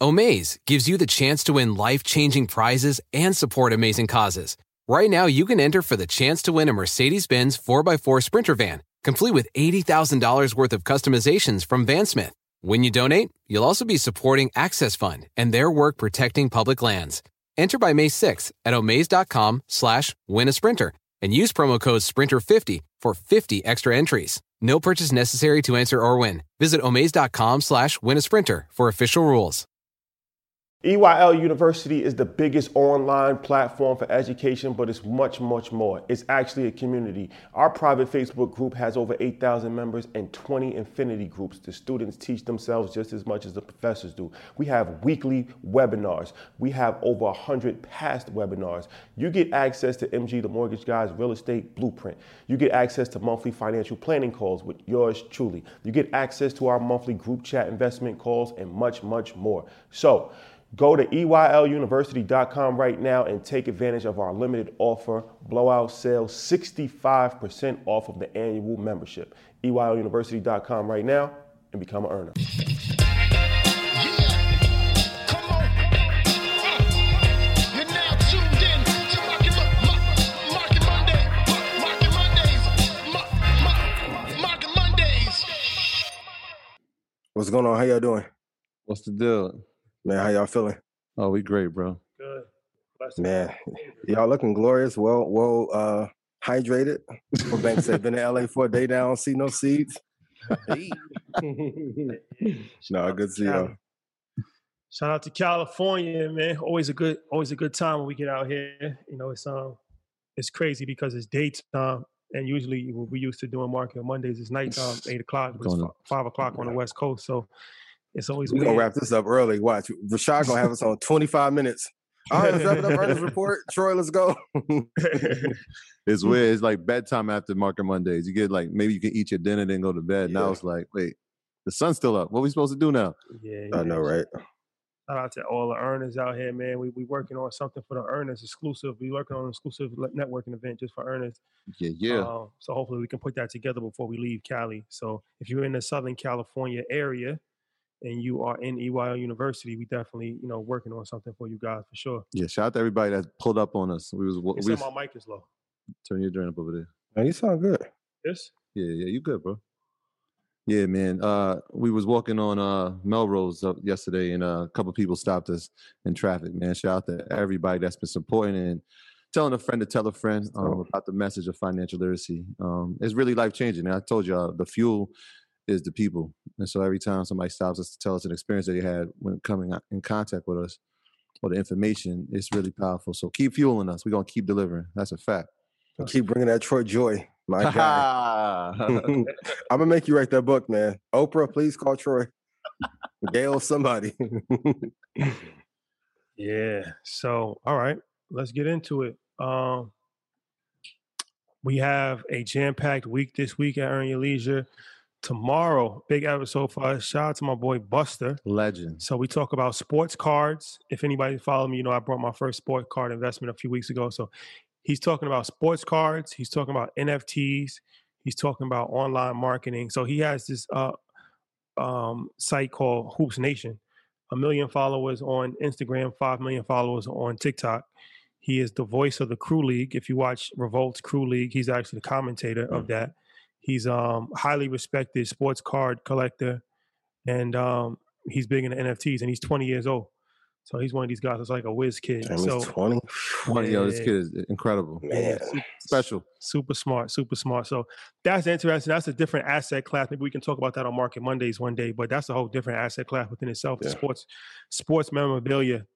Omaze gives you the chance to win life changing prizes and support amazing causes. Right now, you can enter for the chance to win a Mercedes Benz 4x4 Sprinter van, complete with $80,000 worth of customizations from Vansmith. When you donate, you'll also be supporting Access Fund and their work protecting public lands. Enter by May 6th at omaze.com slash win a sprinter and use promo code SPRINTER50 for 50 extra entries. No purchase necessary to enter or win. Visit omaze.com slash win a sprinter for official rules. EYL University is the biggest online platform for education, but it's much, much more. It's actually a community. Our private Facebook group has over 8,000 members and 20 infinity groups. The students teach themselves just as much as the professors do. We have weekly webinars. We have over 100 past webinars. You get access to MG, the mortgage guy's real estate blueprint. You get access to monthly financial planning calls with yours truly. You get access to our monthly group chat investment calls and much, much more. So, Go to EYLUniversity.com right now and take advantage of our limited offer, blowout sale, 65% off of the annual membership. EYLUniversity.com right now and become an earner. What's going on? How y'all doing? What's the deal? Man, how y'all feeling? Oh, we great, bro. Good. Man, y'all looking glorious, well, well uh hydrated. For Bank said, been in LA for a day now, see no seeds. no, good to see y'all. Shout out to California, man. Always a good, always a good time when we get out here. You know, it's um, it's crazy because it's daytime, and usually what we used to doing market Mondays is nighttime, eight o'clock, but it's five o'clock on the West Coast. So it's always We're gonna wrap this up early. Watch. Rashad gonna have us on 25 minutes. All right, let's wrap it up. Earnest report. Troy, let's go. It's weird. It's like bedtime after Market Mondays. You get like maybe you can eat your dinner then go to bed. Now Yeah. it's like, wait, the sun's still up. What are we supposed to do now? yeah, I know, right? Shout out to all the earners out here, man. We we working on something for the earners exclusive. We working on an exclusive networking event just for earners. Yeah, yeah. Um, so hopefully we can put that together before we leave Cali. So if you're in the Southern California area and you are in EYL University, we definitely you know working on something for you guys for sure. yeah. Shout out to everybody that pulled up on us. We was we said was, my mic is low. turn your drain up over there. Man, you sound good. Yes. Yeah, yeah, you good, bro. Yeah, man. Uh, we was walking on uh Melrose up yesterday, and uh, a couple people stopped us in traffic. Man, shout out to everybody that's been supporting and telling a friend to tell a friend um, about the message of financial literacy. Um, it's really life changing. And I told y'all the fuel is the people, and so every time somebody stops us to tell us an experience that they had when coming in contact with us or the information, it's really powerful. So keep fueling us. We're gonna keep delivering. That's a fact. And keep bringing that Troy joy, my guy. I'm gonna make you write that book, man. Oprah, please call Troy. Gail, somebody. Yeah. So all right, let's get into it. Um, we have a jam-packed week this week at Earn Your Leisure. Tomorrow, big episode for us. Shout out to my boy Buster. Legend. So we talk about sports cards. If anybody follow me, you know I brought my first sports card investment a few weeks ago. So he's talking about sports cards. He's talking about NFTs. He's talking about online marketing. So he has this uh, um, site called Hoops Nation. A million followers on Instagram, five million followers on TikTok. He is the voice of the Crew League. If you watch Revolt's Crew League, he's actually the commentator of that. He's um highly respected sports card collector, and um, he's big into NFTs, and he's 20 years old. So he's one of these guys that's like a whiz kid. Damn, so he's 20. One, yo, this kid is incredible, Man. special. super smart, super smart. So that's interesting. That's a different asset class. Maybe we can talk about that on Market Mondays one day. But that's a whole different asset class within itself. Yeah. Sports, sports memorabilia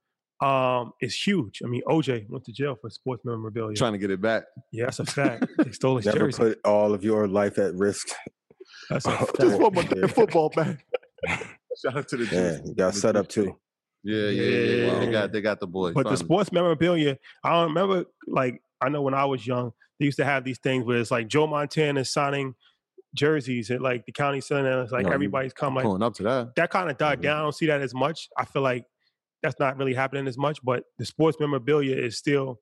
um, is huge. I mean, OJ went to jail for sports memorabilia. Trying to get it back. yeah, that's a fact. they stole his Never jersey. put all of your life at risk. that's a fact. Just one more Yeah. football back. Shout out to the Yeah, Chiefs. you got set up too. Yeah, yeah, yeah. yeah. They got they got the boy. But the sports memorabilia, I don't remember. Like I know when I was young, they used to have these things where it's like Joe Montana signing jerseys at like the county center. It's like No, everybody's come like pulling up to that. that kind of died Mhm. down. I don't see that as much. I feel like that's not really happening as much, but the sports memorabilia is still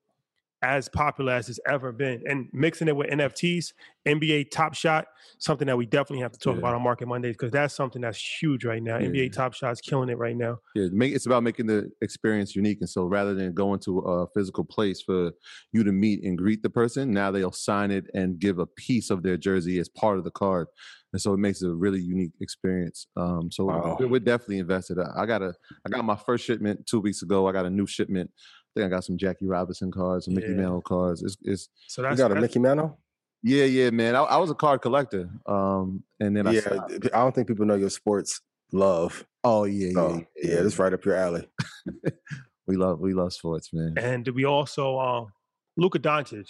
as popular as it's ever been. And mixing it with NFTs, NBA Top Shot, something that we definitely have to talk Yeah. about on Market Mondays because that's something that's huge right now. Yeah. NBA Top Shot's killing it right now. Yeah, it's about making the experience unique. And so rather than going to a physical place for you to meet and greet the person, now they'll sign it and give a piece of their jersey as part of the card. And so it makes it a really unique experience. Um, so Wow. we're, we're definitely invested. I, I got a I got my first shipment two weeks ago. I got a new shipment. I think I got some Jackie Robinson cards, some Mickey Yeah. Mantle cards. It's, it's So You got a that's- Mickey Mantle? yeah, yeah, man. I, I was a card collector. Um, and then I Yeah, stopped. I don't think people know your sports love. oh yeah, So yeah, yeah, this right up your alley. we love we love sports, man. And we also um Luka Doncic,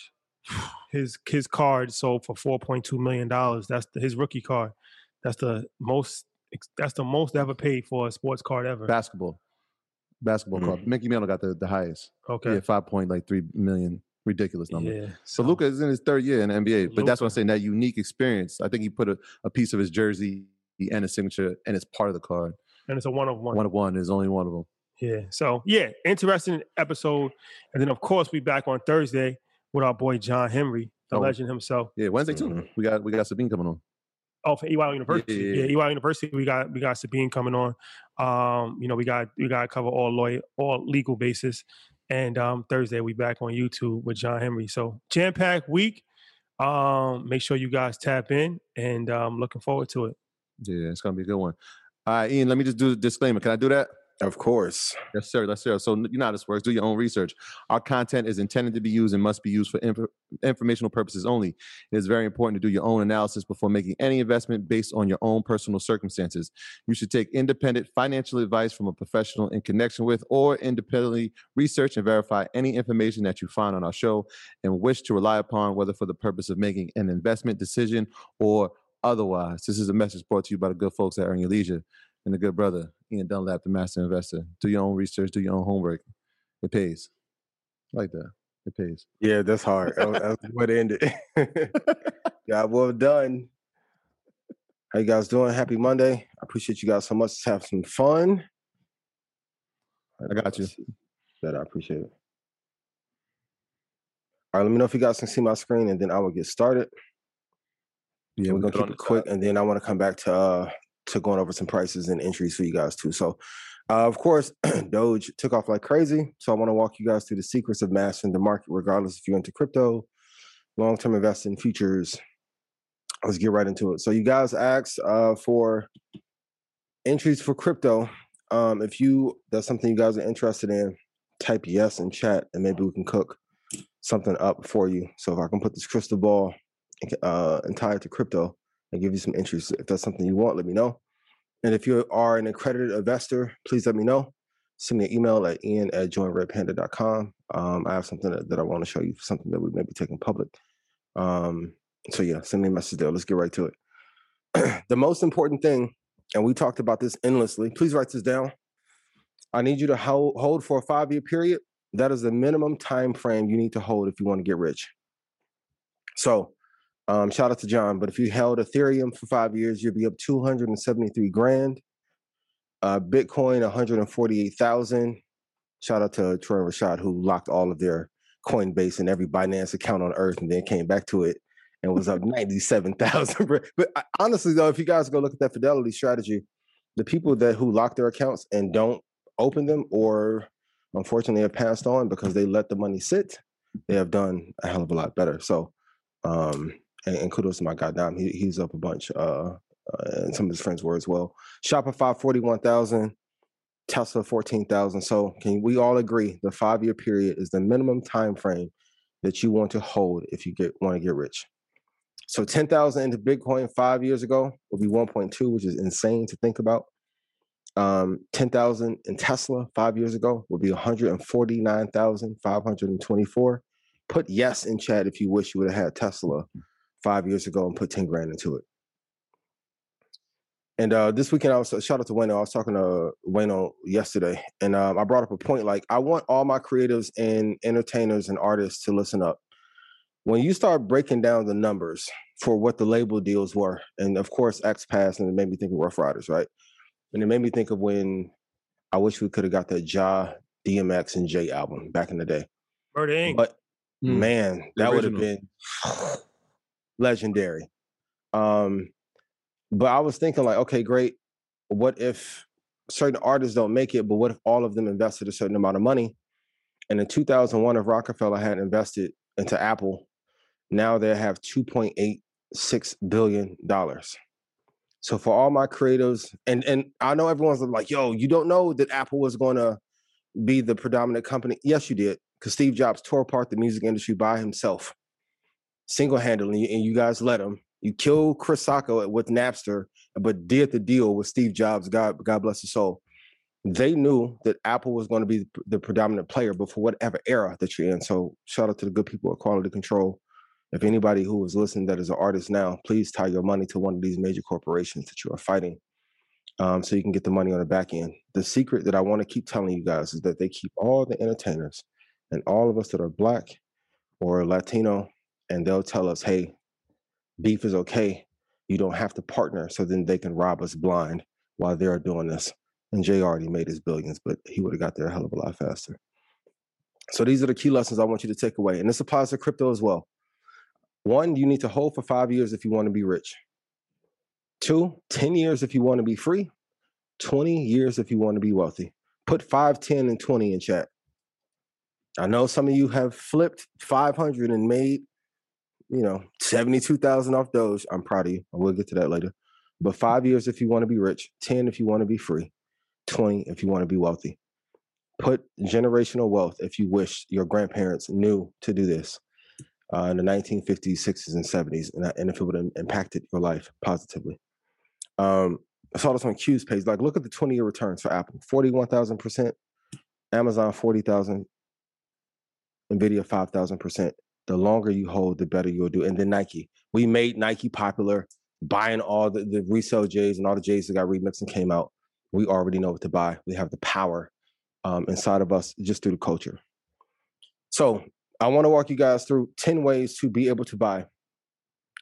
his his card sold for four point two million dollars. That's the, his rookie card. That's the most. That's the most ever paid for a sports card ever. Basketball, basketball card. Mm-hmm. Mickey Mantle got the, the highest. Okay. Yeah, five point like three million, ridiculous number. Yeah. So Luka is in his third year in the NBA, but that's what I'm saying. That unique experience. I think he put a, a piece of his jersey and his signature, and it's part of the card. and it's a one of one. One of one is only one of them. Yeah. So yeah, interesting episode. And then of course we back on Thursday with our boy John Henry, the Oh. legend himself. Yeah, Wednesday too. Mhm. We got we got Sabine coming on. Oh, for EY University. yeah, Yeah, EY University. We got we got Sabine coming on. Um, you know, we got we got to cover all lawyer, all legal basis. And um, Thursday we back on YouTube with John Henry. So jam packed week. Um, make sure you guys tap in, and um, looking forward to it. Yeah, it's gonna be a good one. All right, Ian. Let me just do the disclaimer. Can I do that? Of course. Yes, sir. Yes, sir. So you know how this works. Do your own research. Our content is intended to be used and must be used for inf- informational purposes only. It is very important to do your own analysis before making any investment based on your own personal circumstances. You should take independent financial advice from a professional in connection with or independently research and verify any information that you find on our show and wish to rely upon, whether for the purpose of making an investment decision or otherwise. This is a message brought to you by the good folks at Earn Your Leisure and the good brother, Ian Dunlap, the master investor. Do your own research, do your own homework. It pays. Like that. It pays. Yeah, that's hard. Was- That's what ended. yeah, well done. How you guys doing? Happy Monday. I appreciate you guys so much. Let's have some fun. I got you. That I appreciate it. All right, let me know if you guys can see my screen and then I will get started. Yeah, we're gonna keep it quick, and then I want to come back to uh to going over some prices and entries for you guys too. So, uh, of course, Doge took off like crazy. So I want to walk you guys through the secrets of mastering the market, regardless if you're into crypto, long-term investing, futures. Let's get right into it. So you guys asked uh, for entries for crypto. Um, if you that's something you guys are interested in, type yes in chat, and maybe we can cook something up for you. So if I can put this crystal ball uh, and tie it to crypto and give you some entries. If that's something you want, let me know. And if you are an accredited investor, please let me know. Send me an email at ian at joinredpanda.com. Um, I have something that, that I want to show you, something that we may be taking public. Um, so yeah, send me a message there. Let's get right to it. the most important thing, and we talked about this endlessly, please write this down. I need you to hold, hold for a five-year period. That is the minimum time frame you need to hold if you want to get rich. So um, shout out to John. But if you held Ethereum for five years, you'd be up 273 grand. Uh, Bitcoin, 148,000. Shout out to Troy Rashad, who locked all of their Coinbase and every Binance account on earth and then came back to it and was up 97,000. But I- honestly, though, if you guys go look at that Fidelity strategy, the people that who lock their accounts and don't open them or unfortunately have passed on because they let the money sit, they have done a hell of a lot better. So, um, and, and kudos to my guy Dom. He, he's up a bunch, uh, uh, and some of his friends were as well. Shopify forty one thousand, Tesla 14,000. So can we all agree the five year period is the minimum time frame that you want to hold if you get want to get rich? So 10,000 into Bitcoin five years ago would be 1.2, which is insane to think about. Um, 10,000 in Tesla five years ago would be 149,524. Put yes in chat if you wish you would have had Tesla five years ago and put 10 grand into it. And uh, this weekend, I was shout out to Wayno. I was talking to Wayno yesterday, and um, I brought up a point like I want all my creatives and entertainers and artists to listen up. When you start breaking down the numbers for what the label deals were, and of course X Pass, and it made me think of Ruff Ryders, right? And it made me think of when I wish we could have got that Ja, DMX, and Jay album back in the day. Murder Inc. But mm. man, that would have been legendary. Um, but I was thinking like, okay, great. What if certain artists don't make it, but what if all of them invested a certain amount of money? And in 2001, if Rockefeller had invested into Apple, now they have 2.86 billion dollars. So for all my creatives, and and I know everyone's like, yo, you don't know that Apple was to be the predominant company. Yes, you did, because Steve Jobs tore apart the music industry by himself, single handedly, and you guys let him. You killed Chris Sacca with Napster, but did the deal with Steve Jobs. God, God bless his soul. They knew that Apple was going to be the predominant player, but for whatever era that you're in. So shout out to the good people at Quality Control. If anybody who is listening that is an artist now, please tie your money to one of these major corporations that you are fighting, um, so you can get the money on the back end. The secret that I want to keep telling you guys is that they keep all the entertainers and all of us that are black or Latino, and they'll tell us, "Hey, beef is okay. You don't have to partner so then they can rob us blind while they're doing this. And Jay already made his billions, but he would have got there a hell of a lot faster. So these are the key lessons I want you to take away. And this applies to crypto as well. One, you need to hold for five years if you want to be rich. Two, 10 years if you want to be free. 20 years if you want to be wealthy. Put 5, 10, and 20 in chat. I know some of you have flipped 500 and made you know, 72,000 off Doge. I'm proud of you. I will get to that later. But five years if you want to be rich, 10 if you want to be free, 20 if you want to be wealthy. Put generational wealth if you wish your grandparents knew to do this uh, in the 1950s, 60s, and 70s, and, and if it would have impacted your life positively. Um, I saw this on Q's page. Like, look at the 20 year returns for Apple 41,000%, Amazon 40,000, NVIDIA 5,000% the longer you hold, the better you'll do. And then Nike, we made Nike popular, buying all the, the resale J's and all the J's that got remixed and came out. We already know what to buy. We have the power um, inside of us just through the culture. So I want to walk you guys through 10 ways to be able to buy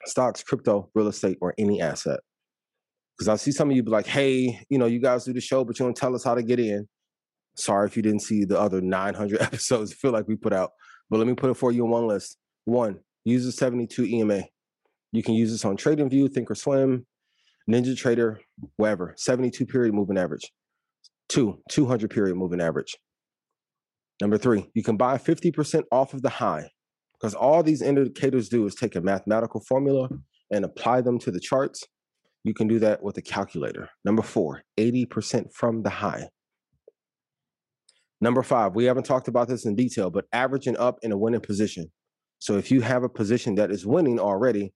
stocks, crypto, real estate, or any asset. Because I see some of you be like, hey, you know, you guys do the show, but you don't tell us how to get in. Sorry if you didn't see the other 900 episodes, feel like we put out. But let me put it for you in one list. One, use the 72 EMA. You can use this on TradingView, Thinkorswim, Ninja Trader, wherever. 72 period moving average. Two, 200 period moving average. Number three, you can buy 50% off of the high because all these indicators do is take a mathematical formula and apply them to the charts. You can do that with a calculator. Number four, 80% from the high. Number five, we haven't talked about this in detail, but averaging up in a winning position. So if you have a position that is winning already,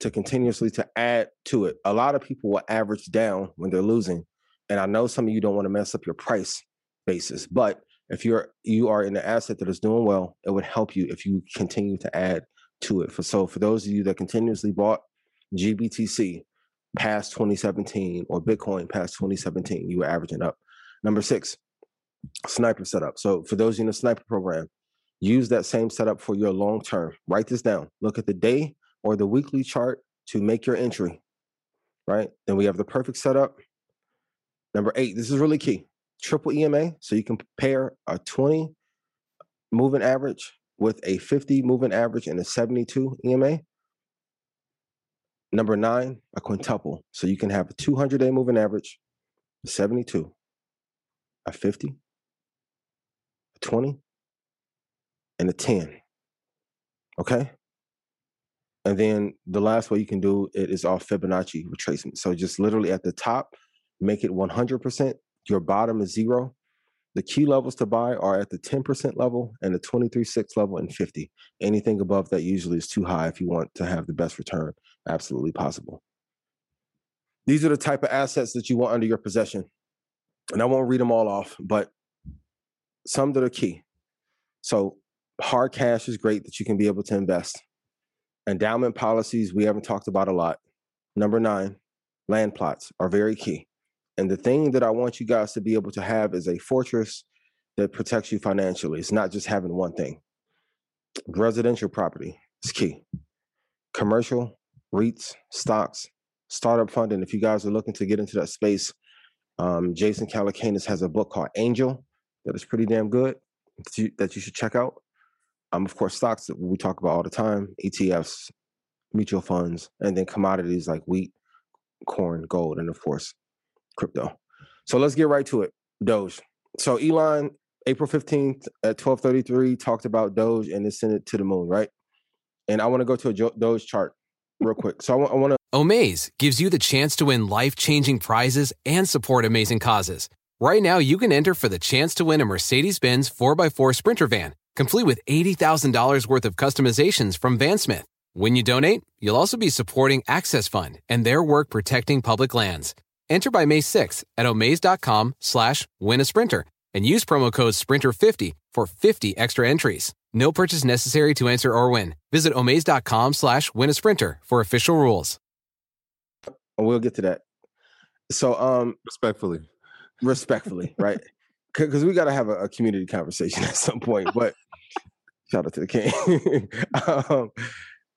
to continuously to add to it. A lot of people will average down when they're losing, and I know some of you don't want to mess up your price basis, but if you're you are in an asset that is doing well, it would help you if you continue to add to it. For so for those of you that continuously bought GBTC past 2017 or Bitcoin past 2017, you were averaging up. Number six, sniper setup. So for those in the sniper program, use that same setup for your long term. Write this down. Look at the day or the weekly chart to make your entry. Right? Then we have the perfect setup. Number eight, this is really key. Triple EMA. So you can pair a 20 moving average with a 50 moving average and a 72 EMA. Number nine, a quintuple. So you can have a 200 day moving average, a 72, a 50, 20 and a 10. Okay. And then the last way you can do it is off Fibonacci retracement. So just literally at the top, make it 100%, Your bottom is zero. The key levels to buy are at the 10% level and the 23.6 level and 50. Anything above that usually is too high if you want to have the best return absolutely possible. These are the type of assets that you want under your possession. And I won't read them all off, but some that are key. So hard cash is great that you can be able to invest. Endowment policies, we haven't talked about a lot. Number nine, land plots are very key. And the thing that I want you guys to be able to have is a fortress that protects you financially. It's not just having one thing. Residential property is key. Commercial, REITs, stocks, startup funding. If you guys are looking to get into that space, um, Jason Calacanis has a book called Angel that is pretty damn good that you, that you should check out. Um, of course, stocks that we talk about all the time, ETFs, mutual funds, and then commodities like wheat, corn, gold, and of course, crypto. So let's get right to it. Doge. So Elon, April 15th at 1233, talked about Doge and it sent it to the moon, right? And I want to go to a Doge chart real quick. So I want to. Omaze gives you the chance to win life changing prizes and support amazing causes. Right now, you can enter for the chance to win a Mercedes Benz 4x4 Sprinter van, complete with $80,000 worth of customizations from Vansmith. When you donate, you'll also be supporting Access Fund and their work protecting public lands. Enter by May 6th at omaze.com slash win a sprinter and use promo code SPRINTER50 for 50 extra entries. No purchase necessary to enter or win. Visit omaze.com slash win a sprinter for official rules. We'll get to that. So, um, respectfully, respectfully, right? Because we got to have a, a, community conversation at some point. But shout out to the king. um,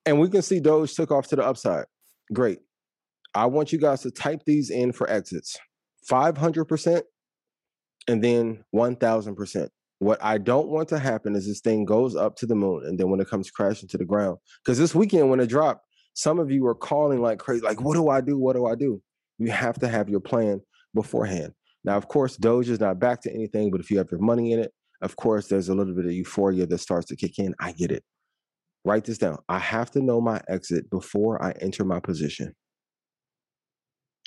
and we can see Doge took off to the upside. Great. I want you guys to type these in for exits 500% and then 1000%. What I don't want to happen is this thing goes up to the moon and then when it comes crashing to the ground, because this weekend when it dropped, some of you were calling like crazy, like, what do I do? What do I do? You have to have your plan beforehand. Now, of course, Doge is not back to anything, but if you have your money in it, of course, there's a little bit of euphoria that starts to kick in. I get it. Write this down. I have to know my exit before I enter my position.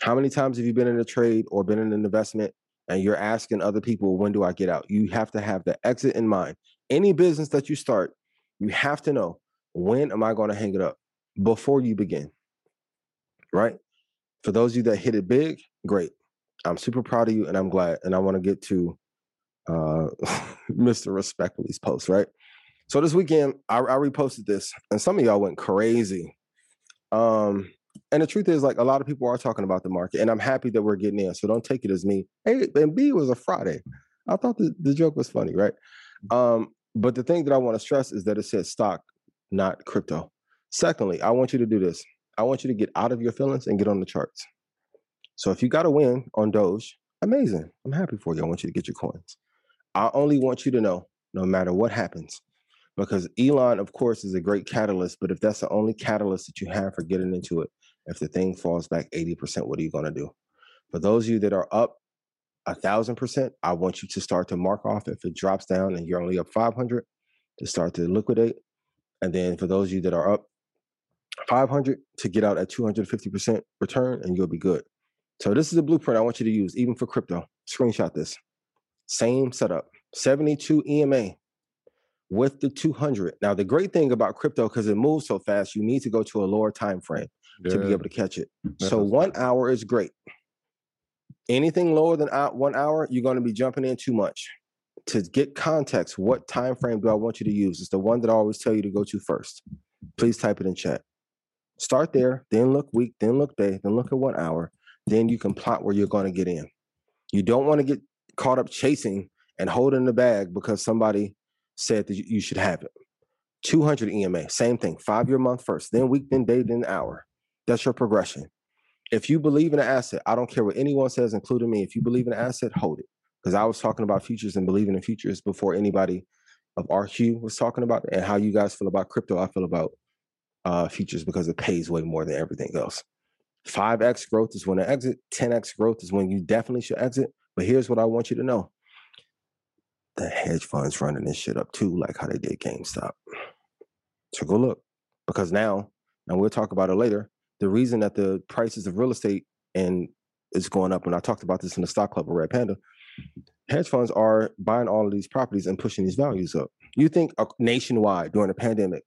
How many times have you been in a trade or been in an investment and you're asking other people, when do I get out? You have to have the exit in mind. Any business that you start, you have to know when am I going to hang it up before you begin. Right? For those of you that hit it big, great. I'm super proud of you and I'm glad. And I want to get to uh, Mr. Respectfully's post, right? So this weekend, I, I reposted this, and some of y'all went crazy. Um, and the truth is, like a lot of people are talking about the market, and I'm happy that we're getting in. So don't take it as me. Hey, and B was a Friday. I thought the, the joke was funny, right? Um, but the thing that I want to stress is that it says stock, not crypto. Secondly, I want you to do this. I want you to get out of your feelings and get on the charts. So if you got a win on Doge, amazing. I'm happy for you. I want you to get your coins. I only want you to know, no matter what happens, because Elon, of course, is a great catalyst. But if that's the only catalyst that you have for getting into it, if the thing falls back 80%, what are you going to do? For those of you that are up a thousand percent, I want you to start to mark off if it drops down and you're only up 500 to start to liquidate. And then for those of you that are up 500 to get out at 250% return and you'll be good. So this is a blueprint I want you to use even for crypto. Screenshot this. Same setup. 72 EMA with the 200. Now the great thing about crypto cuz it moves so fast, you need to go to a lower time frame yeah. to be able to catch it. Mm, so 1 hour is great. Anything lower than 1 hour, you're going to be jumping in too much. To get context, what time frame do I want you to use? It's the one that I always tell you to go to first. Please type it in chat. Start there, then look week, then look day, then look at one hour. Then you can plot where you're going to get in. You don't want to get caught up chasing and holding the bag because somebody said that you should have it. 200 EMA, same thing. Five year month first, then week, then day, then hour. That's your progression. If you believe in an asset, I don't care what anyone says, including me. If you believe in an asset, hold it. Because I was talking about futures and believing in futures before anybody of our RQ was talking about it. And how you guys feel about crypto, I feel about uh, futures because it pays way more than everything else. 5x growth is when to exit, 10x growth is when you definitely should exit. But here's what I want you to know the hedge funds running this shit up too, like how they did GameStop. So go look because now, and we'll talk about it later, the reason that the prices of real estate and is going up, and I talked about this in the stock club of Red Panda, hedge funds are buying all of these properties and pushing these values up. You think nationwide during a pandemic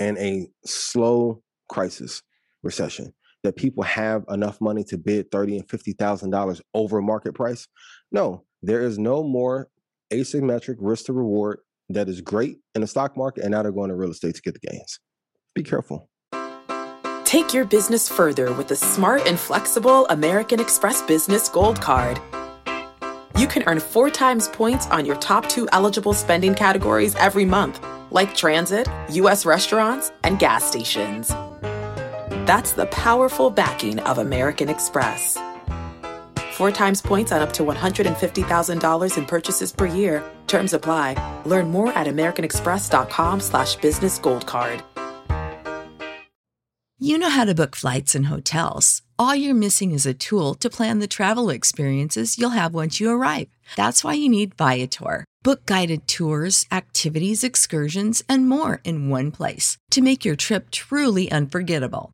and a slow crisis recession that people have enough money to bid thirty and fifty thousand dollars over market price? No, there is no more asymmetric risk to reward that is great in the stock market, and now they're going to real estate to get the gains. Be careful. Take your business further with the smart and flexible American Express Business Gold Card. You can earn four times points on your top two eligible spending categories every month, like transit, U.S. restaurants, and gas stations. That's the powerful backing of American Express. Four times points on up to $150,000 in purchases per year. Terms apply. Learn more at americanexpress.com slash business gold card. You know how to book flights and hotels. All you're missing is a tool to plan the travel experiences you'll have once you arrive. That's why you need Viator. Book guided tours, activities, excursions, and more in one place to make your trip truly unforgettable.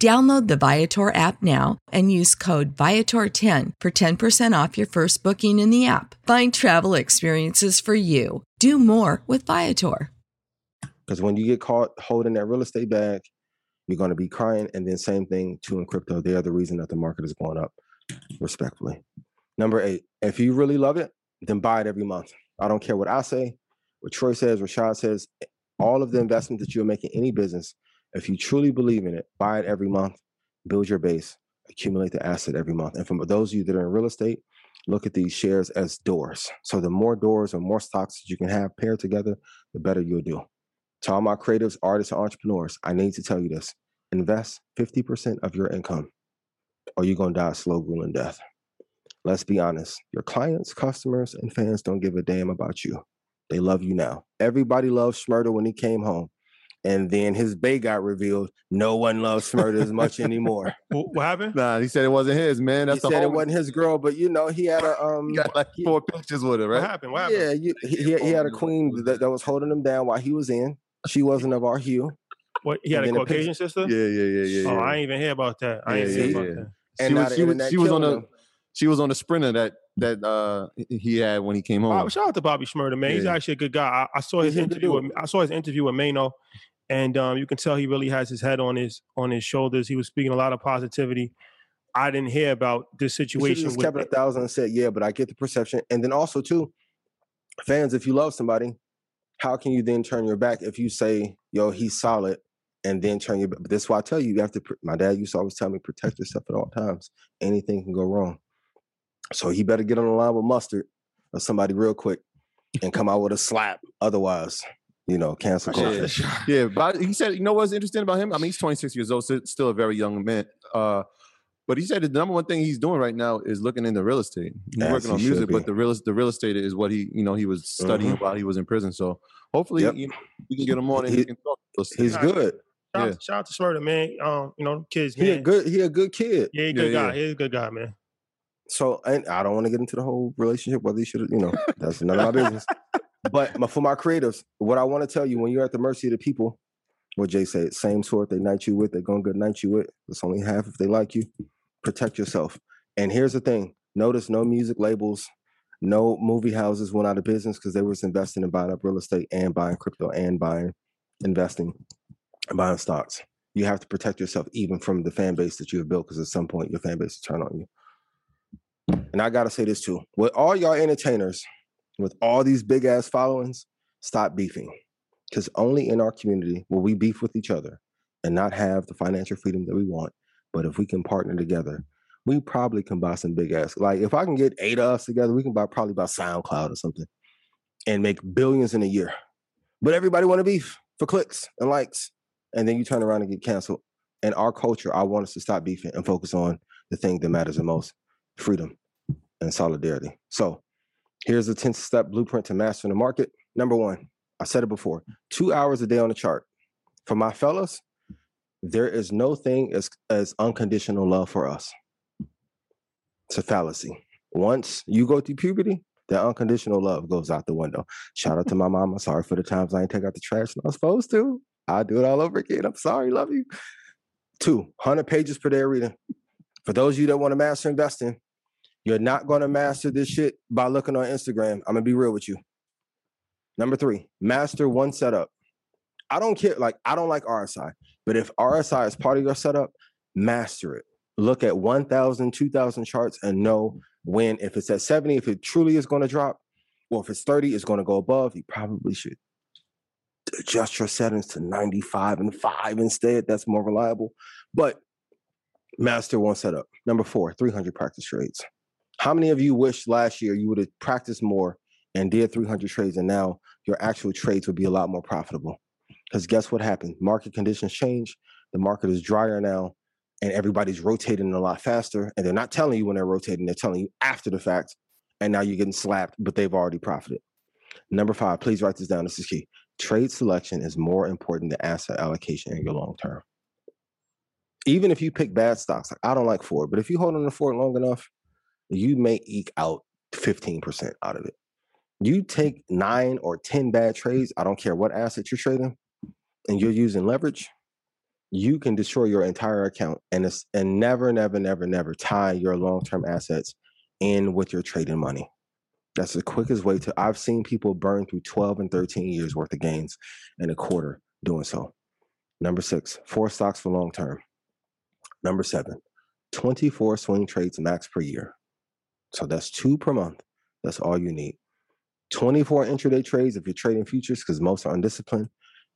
Download the Viator app now and use code Viator10 for 10% off your first booking in the app. Find travel experiences for you. Do more with Viator. Because when you get caught holding that real estate bag, you're going to be crying. And then, same thing too in crypto. They are the reason that the market is going up, respectfully. Number eight, if you really love it, then buy it every month. I don't care what I say, what Troy says, Rashad says, all of the investment that you're making any business if you truly believe in it, buy it every month, build your base, accumulate the asset every month. And for those of you that are in real estate, look at these shares as doors. So the more doors or more stocks that you can have paired together, the better you'll do. To all my creatives, artists, and entrepreneurs, I need to tell you this. Invest 50% of your income or you're going to die a slow, grueling death. Let's be honest. Your clients, customers, and fans don't give a damn about you. They love you now. Everybody loved Shmurda when he came home and then his bay got revealed. No one loves Shmurda as much anymore. What happened? Nah, he said it wasn't his man. That's he the said whole. it wasn't his girl, but you know he had a um. He got like four pictures with her, What happened? What happened? Yeah, you, he, he he had a queen that, that was holding him down while he was in. She wasn't of our hue. What, he had And a then the Caucasian sister? Yeah, yeah, yeah, yeah. Oh, yeah. I ain't even hear about that. I ain't Yeah, hear yeah, about that. And she was she was she was on killing the she was on the sprinter that that uh he had when he came home. Bob, shout out to Bobby Shmurda, man. He's actually a good guy. I, I saw his He's interview. With, dude. I saw his interview with Mano, and um, you can tell he really has his head on his on his shoulders. He was speaking a lot of positivity. I didn't hear about this You situation. just with- kept it a thousand and said, yeah, but I get the perception. And then also too, fans, if you love somebody, how can you then turn your back if you say, yo, he's solid, and then turn your back? But that's why I tell you, you have to. My dad used to always tell me, protect yourself at all times. Anything can go wrong. So he better get on the line with mustard or somebody real quick and come out with a slap. Otherwise, you know, cancel culture. Yeah, yeah, but he said, you know what's interesting about him? I mean, he's 26 years old, so still a very young man. Uh, but he said the number one thing he's doing right now is looking into real estate. He's As working he on music, but the real the real estate is what he, you know, he was studying while he was in prison. So hopefully, Yep. you know, we can get him on and He- he can talk real estate. He's good. shout, yeah. out, shout out to Shmurda, man. Um, you know, kids, He a good. He a good kid. Yeah, he a Yeah, guy. yeah. He's a good guy, man. So, and I don't want to get into the whole relationship, whether you should, you know, that's none of my business. But my, for my creatives, what I want to tell you when you're at the mercy of the people, what Jay said, same sort they knight you with, they're going to good night you with. It's only half if they like you. Protect yourself. And here's the thing notice no music labels, no movie houses went out of business because they was investing in buying up real estate and buying crypto and buying, investing, and buying stocks. You have to protect yourself even from the fan base that you have built because at some point your fan base will turn on you. And I gotta say this too: with all y'all entertainers, with all these big ass followings, stop beefing. Because only in our community will we beef with each other and not have the financial freedom that we want. But if we can partner together, we probably can buy some big ass. Like if I can get eight of us together, we can buy probably buy SoundCloud or something and make billions in a year. But everybody want to beef for clicks and likes, and then you turn around and get canceled. In our culture, I want us to stop beefing and focus on the thing that matters the most: freedom and solidarity. So, Here's a 10 step blueprint to mastering the market. Number one, I said it before two hours a day on the chart. For my fellas, there is no thing as, as unconditional love for us. It's a fallacy. Once you go through puberty, that unconditional love goes out the window. Shout out to my mama. Sorry for the times I ain't take out the trash and I was supposed to. I'll do it all over again. I'm sorry. Love you. Two, 100 pages per day reading. For those of you that want to master investing, you're not going to master this shit by looking on Instagram. I'm going to be real with you. Number three, master one setup. I don't care. Like, I don't like RSI, but if RSI is part of your setup, master it. Look at 1,000, 2,000 charts and know when, if it's at 70, if it truly is going to drop, or if it's 30, it's going to go above, you probably should adjust your settings to 95 and 5 instead. That's more reliable. But master one setup. Number four, 300 practice trades. How many of you wish last year you would have practiced more and did 300 trades and now your actual trades would be a lot more profitable? Because guess what happened? Market conditions change. The market is drier now and everybody's rotating a lot faster. And they're not telling you when they're rotating, they're telling you after the fact. And now you're getting slapped, but they've already profited. Number five, please write this down. This is key. Trade selection is more important than asset allocation in your long term. Even if you pick bad stocks, like I don't like Ford, but if you hold on to Ford long enough, you may eke out 15% out of it. You take nine or 10 bad trades, I don't care what asset you're trading, and you're using leverage, you can destroy your entire account and it's, and never, never, never, never tie your long-term assets in with your trading money. That's the quickest way to. I've seen people burn through 12 and 13 years worth of gains in a quarter doing so. Number six, four stocks for long term. Number seven, 24 swing trades max per year. So that's two per month. That's all you need. 24 intraday trades if you're trading futures, because most are undisciplined.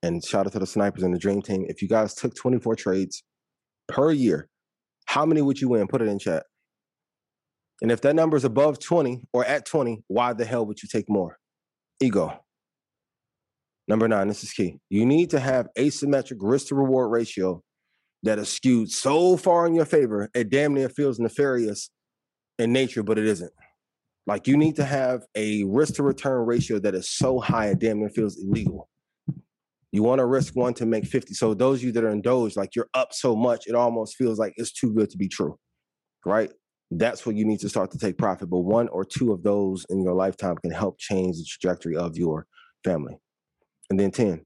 And shout out to the snipers and the dream team. If you guys took 24 trades per year, how many would you win? Put it in chat. And if that number is above 20 or at 20, why the hell would you take more? Ego. Number nine, this is key. You need to have asymmetric risk to reward ratio that is skewed so far in your favor, it damn near feels nefarious in nature, but it isn't. Like you need to have a risk to return ratio that is so high it damn near feels illegal. You want to risk one to make 50. So those of you that are in Doge, like you're up so much, it almost feels like it's too good to be true. Right? That's what you need to start to take profit. But one or two of those in your lifetime can help change the trajectory of your family. And then 10,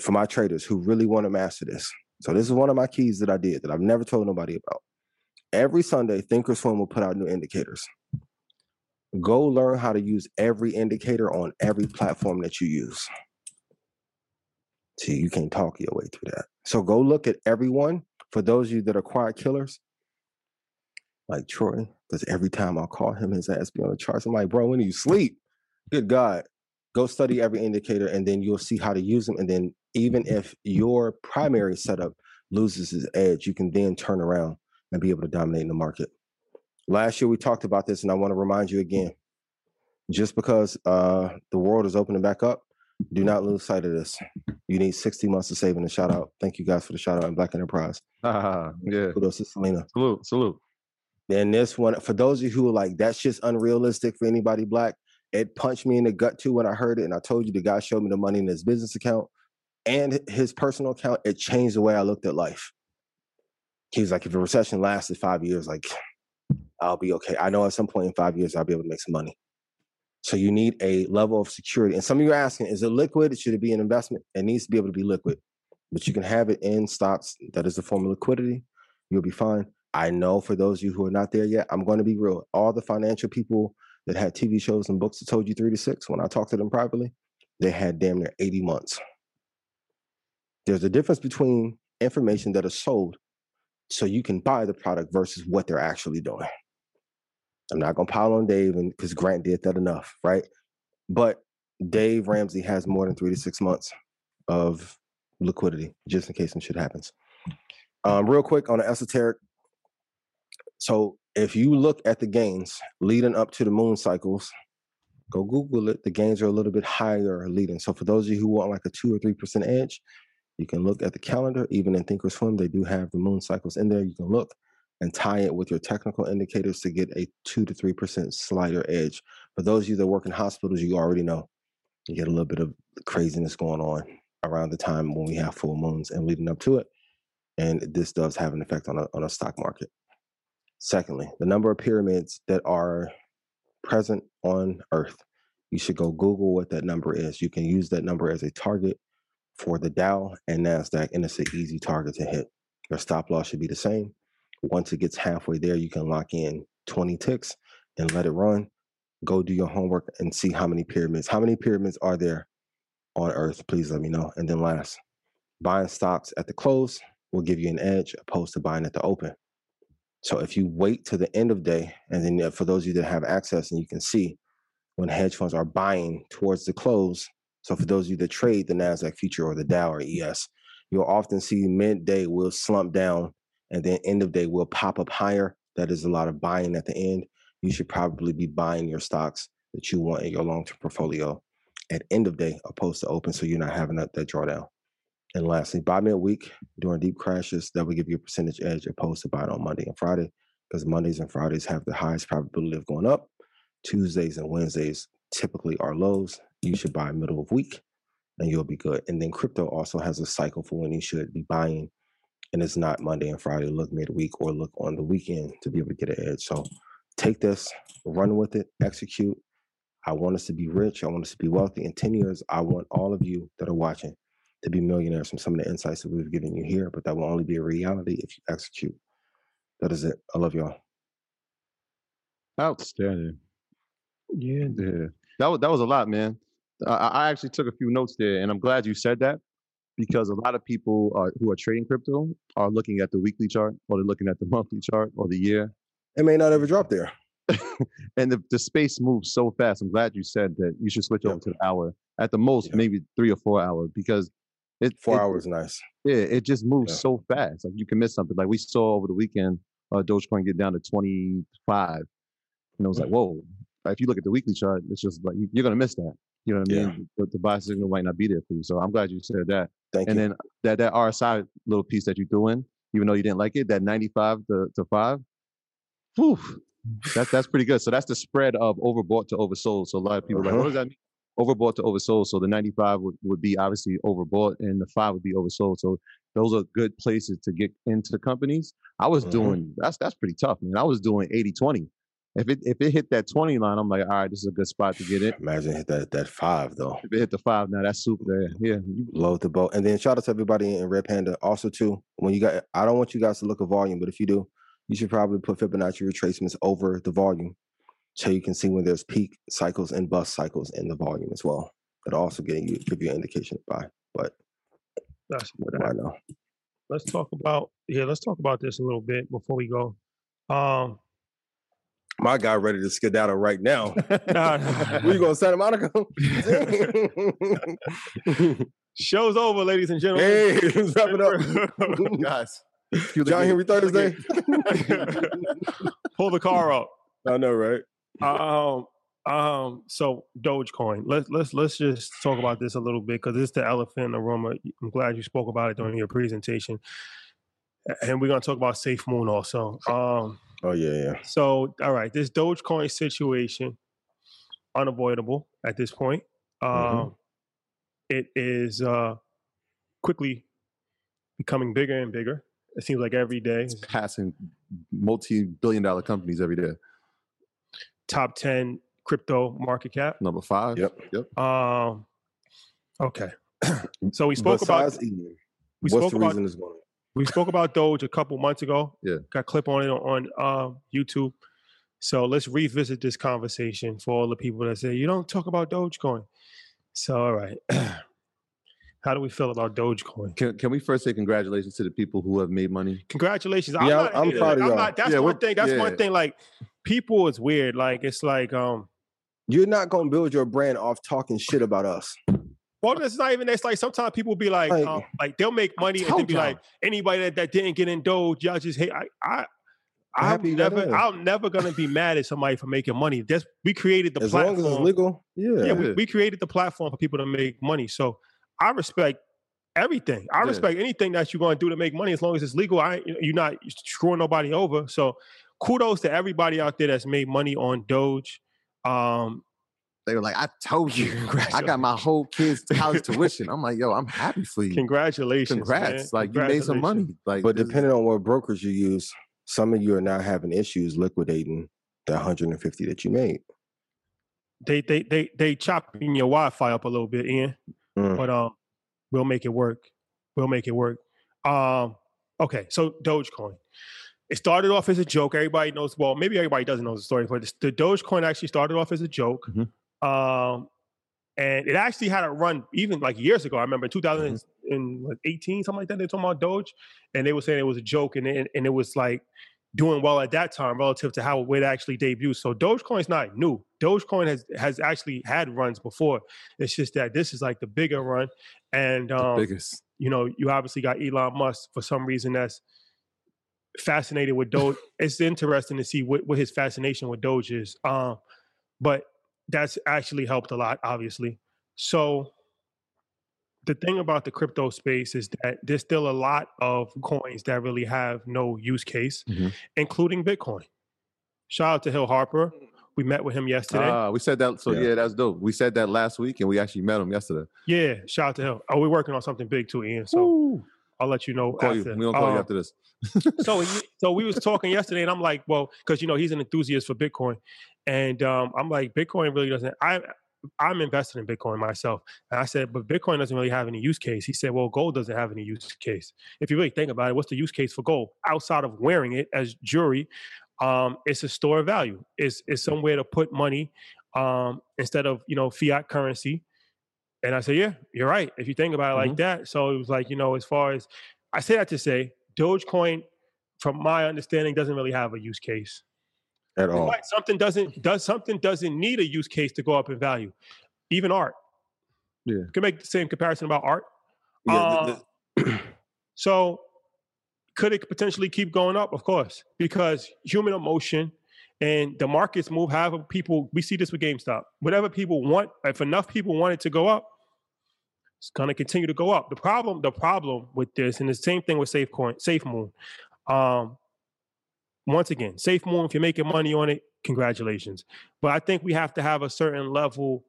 for my traders who really want to master this. So this is one of my keys that I did that I've never told nobody about. Every Sunday, Thinkorswim will put out new indicators. Go learn how to use every indicator on every platform that you use. See, you can't talk your way through that. So go look at everyone. For those of you that are quiet killers, like Troy, because every time I call him, his ass be on the charts. I'm like, bro, when do you sleep? Good God. Go study every indicator and then you'll see how to use them. And then even if your primary setup loses its edge, you can then turn around and be able to dominate in the market. Last year we talked about this, and I want to remind you again. Just because uh, the world is opening back up, do not lose sight of this. You need 60 months of saving. and a shout out. Thank you guys for the shout out in Black Enterprise. Ah, yeah. Kudos to Selena. Salute, salute. And this one, for those of you who are like, that's just unrealistic for anybody black, it punched me in the gut too when I heard it. And I told you the guy showed me the money in his business account and his personal account. It changed the way I looked at life. He was like, if a recession lasted five years, like, I'll be okay. I know at some point in five years, I'll be able to make some money. So you need a level of security. And some of you are asking, is it liquid? Should it be an investment? It needs to be able to be liquid, but you can have it in stocks. That is the form of liquidity. You'll be fine. I know for those of you who are not there yet, I'm going to be real. All the financial people that had TV shows and books that told you three to six, when I talked to them privately, they had damn near 80 months. There's a difference between information that is sold so you can buy the product versus what they're actually doing. I'm not gonna pile on Dave and because Grant did that enough, right? But Dave Ramsey has more than three to six months of liquidity just in case some shit happens. Um, real quick on the esoteric. So if you look at the gains leading up to the moon cycles, go Google it. The gains are a little bit higher leading. So for those of you who want like a two or three percent edge, you can look at the calendar. Even in Thinkorswim, they do have the moon cycles in there. You can look and tie it with your technical indicators to get a two to three percent slighter edge For those of you that work in hospitals, you already know you get a little bit of craziness going on around the time when we have full moons and leading up to it. And this does have an effect on a, on a stock market. Secondly, the number of pyramids that are present on Earth. You should go Google what that number is. You can use that number as a target for the Dow and NASDAQ, and it's an easy target to hit. Your stop loss should be the same. Once it gets halfway there, you can lock in 20 ticks and let it run. Go do your homework and see how many pyramids. How many pyramids are there on Earth? Please let me know. And then last, buying stocks at the close will give you an edge opposed to buying at the open. So if you wait to the end of day, and then uh, for those of you that have access and you can see when hedge funds are buying towards the close. So for those of you that trade the Nasdaq future or the Dow or ES, you'll often see midday will slump down, and then end of day will pop up higher. That is a lot of buying at the end. You should probably be buying your stocks that you want in your long-term portfolio at end of day opposed to open, so you're not having that, that drawdown. And lastly, buy midweek during deep crashes. That will give you a percentage edge opposed to buying on Monday and Friday because Mondays and Fridays have the highest probability of going up. Tuesdays and Wednesdays typically are lows. You should buy middle of week and you'll be good. And then crypto also has a cycle for when you should be buying. And it's not Monday and Friday. Look midweek or look on the weekend to be able to get an edge. So take this, run with it, execute. I want us to be rich. I want us to be wealthy. In 10 years, I want all of you that are watching to be millionaires from some of the insights that we've given you here, but that will only be a reality if you execute. That is it. I love y'all. Outstanding. Yeah. Yeah. That was that was a lot, man. I, I actually took a few notes there, and I'm glad you said that because a lot of people are, who are trading crypto are looking at the weekly chart, or they're looking at the monthly chart, or the year. It may not ever drop there. and the, the space moves so fast. I'm glad you said that you should switch Yep. over to the hour at the most, Yep. maybe three or four hours, because it Four it- hours, nice. Yeah, it just moves Yeah. so fast. Like you can miss something. Like we saw over the weekend, uh, Dogecoin get down to 25, and it was Mm. like, whoa. Like, if you look at the weekly chart, it's just like you're gonna miss that. You know what I Yeah. mean? The, the buy signal might not be there for you. So I'm glad you said that. Thank and you. then that that RSI little piece that you threw in, even though you didn't like it, that 95 to, to five, whew, that's that's pretty good. So that's the spread of overbought to oversold. So a lot of people are like, Uh-huh. what does that mean? Overbought to oversold. So the 95 would, would be obviously overbought and the five would be oversold. So those are good places to get into companies. I was Mhm. doing that's that's pretty tough, man. I was doing 80 20. If it if it hit that 20 line, I'm like, all right, this is a good spot to get in. Imagine hit that that five though. If it hit the five, now that's super there. Yeah. you- Load the boat. And then shout out to everybody in Red Panda. Also, too, when you got I don't want you guys to look at volume, but if you do, you should probably put Fibonacci retracements over the volume so you can see when there's peak cycles and bust cycles in the volume as well. That'll also get you give you an indication of buy. But That's what do I know? let's talk about yeah let's talk about this a little bit before we go um My guy ready to skedaddle right now. Nah. Where you going, Santa Monica? show's over ladies and gentlemen hey, let's wrap it up. Guys. John. Henry Thursday. pull the car up I know, right? um um so dogecoin let's let's let's just talk about this a little bit because it's the elephant in the room i'm glad you spoke about it during your presentation and we're going to talk about safe moon also um Oh yeah, yeah. So, all right, this Dogecoin situation unavoidable at this point. Um, Mhm. it is uh, quickly becoming bigger and bigger. It seems like every day, It's passing multi-billion dollar companies every day. top ten crypto market cap. Number five. Yep. Yep. Um, okay, so we spoke about Besides we what's spoke the about reason it's going? We spoke about Doge a couple months ago. Yeah. got a clip on it on uh, YouTube. So let's revisit this conversation for all the people that say you don't talk about Dogecoin. So all right, how do we feel about Dogecoin? Can, can we first say congratulations to the people who have made money? Congratulations! Yeah, not a I'm hater. proud of I'm y'all. not- that's Yeah, one thing. That's yeah. one thing. Like people is weird. Like it's like um. You're not going to build your brand off talking shit about us. Well, it's not even. It's like sometimes people be like, Like- um, like they'll make money and then Told be y'all. like, anybody that, that didn't get in Doge, y'all just hate. I, I, I'm I'm happy you got never. I'm never gonna be mad at somebody for making money. That's we created the as long platform. as it's legal, yeah. yeah, we, we created the platform for people to make money. So I respect everything. I Yeah. respect anything that you're going to do to make money as long as it's legal. I you're not screwing nobody over. So kudos to everybody out there that's made money on Doge. Um, they were like, "I told you, I got my whole kids' college tuition." I'm like, "Yo, I'm happy for you. Congratulations, Congrats! man. Like you made some money. Like, but this- depending on what brokers you use, some of you are now having issues liquidating the 150 that you made. They they they they chopping your Wi-Fi up a little bit, Ian. Mm. But um, we'll make it work. We'll make it work. Um, okay. So Dogecoin. It started off as a joke. Everybody knows. Well, maybe everybody doesn't know the story, but the, the Dogecoin actually started off as a joke. Mhm. Um, and it actually had a run even like years ago. I remember in 2018, something like that. They were talking about Doge, and they were saying it was a joke, and it, and it was like doing well at that time relative to how it actually debuted. So Dogecoin is not new. Dogecoin has has actually had runs before. It's just that this is like the bigger run, and um, biggest. you know, you obviously got Elon Musk for some reason that's fascinated with Doge. it's interesting to see what, what his fascination with Doge is. Um, but that's actually helped a lot, obviously. So the thing about the crypto space is that there's still a lot of coins that really have no use case, Mhm. including Bitcoin. Shout out to Hill Harper. We met with him yesterday. Ah, we said that. So Yeah. yeah. that's dope. We said that last week, and we actually met him yesterday. yeah, shout out to Hill. Oh, we're working on something big too, Ian. So I'll let you know. We'll call you. We don't call you after this. so he- so we was talking yesterday, and I'm like, well, because you know he's an enthusiast for Bitcoin, and um, I'm like, Bitcoin really doesn't. I I'm invested in Bitcoin myself, and I said, but Bitcoin doesn't really have any use case. He said, well, gold doesn't have any use case. If you really think about it, what's the use case for gold outside of wearing it as jewelry? Um, it's a store of value. It's it's somewhere to put money um, instead of you know fiat currency. And I said, yeah, you're right. If you think about it like that, so it was like you know, as far as I say that to say, Dogecoin, from my understanding, doesn't really have a use case. At all. But something doesn't does something doesn't need a use case to go up in value. Even art. Yeah. You can make the same comparison about art. Yeah, the- Uh, so could it potentially keep going up? Of course, because human emotion and the markets move. However, people we see this with GameStop. Whatever people want, if enough people want it to go up, it's going to continue to go up. The problem, the problem with this, and the same thing with SafeCoin, SafeMoon. Um, once again, SafeMoon, if you're making money on it, congratulations. But I think we have to have a certain level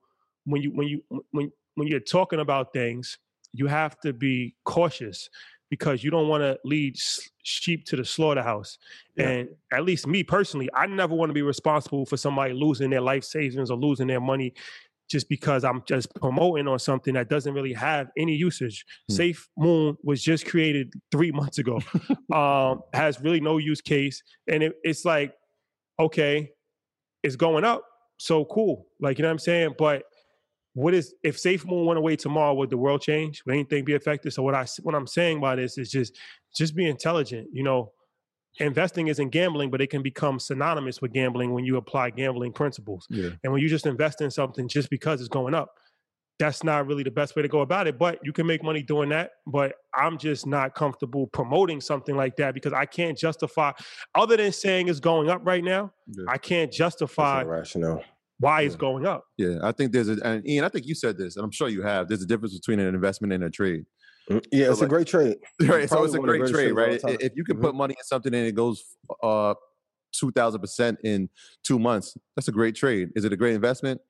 when you when you when when you're talking about things, you have to be cautious because you don't want to lead sheep to the slaughterhouse. Yeah. And at least me personally, I never want to be responsible for somebody losing their life savings or losing their money just because I'm just promoting on something that doesn't really have any usage. Hmm. Safe Moon was just created three months ago. um, has really no use case, and it, it's like, okay, it's going up, so cool. Like you know what I'm saying, but what is if Safe Moon went away tomorrow? Would the world change? Would anything be affected? So what I what I'm saying by this is just just be intelligent. You know, investing isn't gambling, but it can become synonymous with gambling when you apply gambling principles. Yeah. And when you just invest in something just because it's going up, that's not really the best way to go about it. But you can make money doing that. But I'm just not comfortable promoting something like that because I can't justify, other than saying it's going up right now, Yeah. I can't justify rational. why it's going up. Yeah, I think there's a and Ian, I think you said this, and I'm sure you have. There's a difference between an investment and a trade. Mm, Yeah, So it's like- a great trade. Right. So it's a one of the great trade, trades of all right? If you can Mhm. put money in something and it goes uh two thousand percent in two months, that's a great trade. Is it a great investment?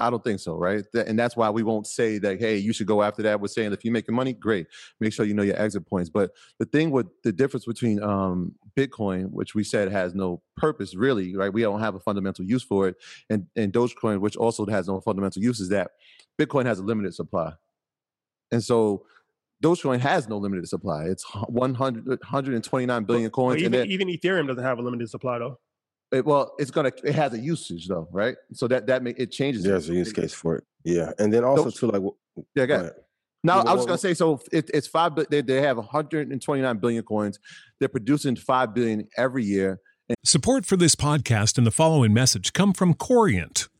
I don't think so, right? And that's why we won't say that, hey, you should go after that. We're saying if you're making money, great. Make sure you know your exit points. But the thing with the difference between um, Bitcoin, which we said has no purpose really, right? We don't have a fundamental use for it, and, and Dogecoin, which also has no fundamental use, is that Bitcoin has a limited supply. And so Dogecoin has no limited supply. It's 100, 129 uh, billion But coins. even, and then, even Ethereum doesn't have a limited supply though. it, well, it's gonna it has a usage though, right? So that that make, it changes. it. There's a use case for it. Yeah, and then also Those- too, like, Yeah, go go ahead. No, I was gonna say so. It, it's five. They, they have 129 billion coins. They're producing five billion every year. Support for this podcast and the following message come from Corient.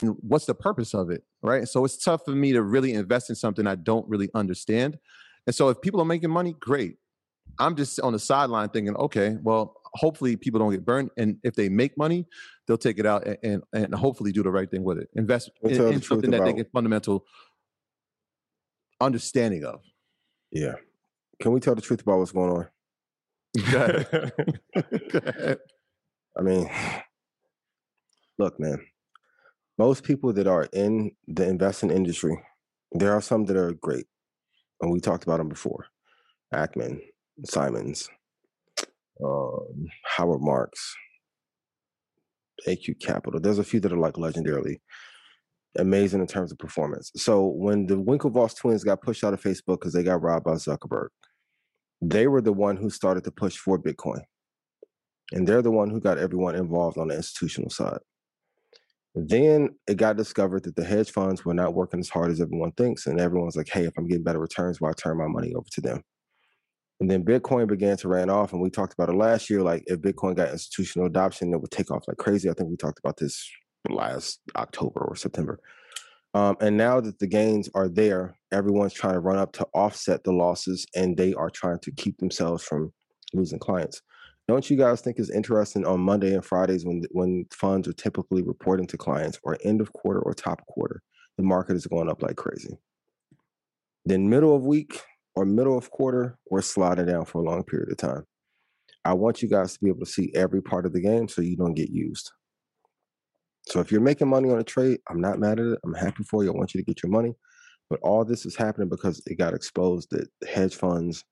What's the purpose of it right so it's tough for me to really invest in something i don't really understand and so if people are making money great i'm just on the sideline thinking okay well hopefully people don't get burned and if they make money they'll take it out and and, and hopefully do the right thing with it invest We'll in, in something that they get fundamental understanding of Yeah. Can we tell the truth about what's going on? Go ahead. Go ahead. I mean, look, man, most people that are in the investing industry, there are some that are great. And we talked about them before Ackman, Simons, um, Howard Marks, AQ Capital. There's a few that are like legendarily amazing in terms of performance. So when the Winklevoss twins got pushed out of Facebook because they got robbed by Zuckerberg, they were the one who started to push for Bitcoin and they're the one who got everyone involved on the institutional side. Then it got discovered that the hedge funds were not working as hard as everyone thinks, and everyone's like, "Hey, if I'm getting better returns, why turn my money over to them?" And then Bitcoin began to ran off, and we talked about it last year. Like, if Bitcoin got institutional adoption, it would take off like crazy. I think we talked about this last October or September. Um, and now that the gains are there, everyone's trying to run up to offset the losses, and they are trying to keep themselves from losing clients. Don't you guys think it's interesting on Monday and Fridays when when funds are typically reporting to clients or end of quarter or top quarter, the market is going up like crazy. Then middle of week or middle of quarter, we're sliding down for a long period of time. I want you guys to be able to see every part of the game so you don't get used. So if you're making money on a trade, I'm not mad at it. I'm happy for you. I want you to get your money. But all this is happening because it got exposed that hedge funds,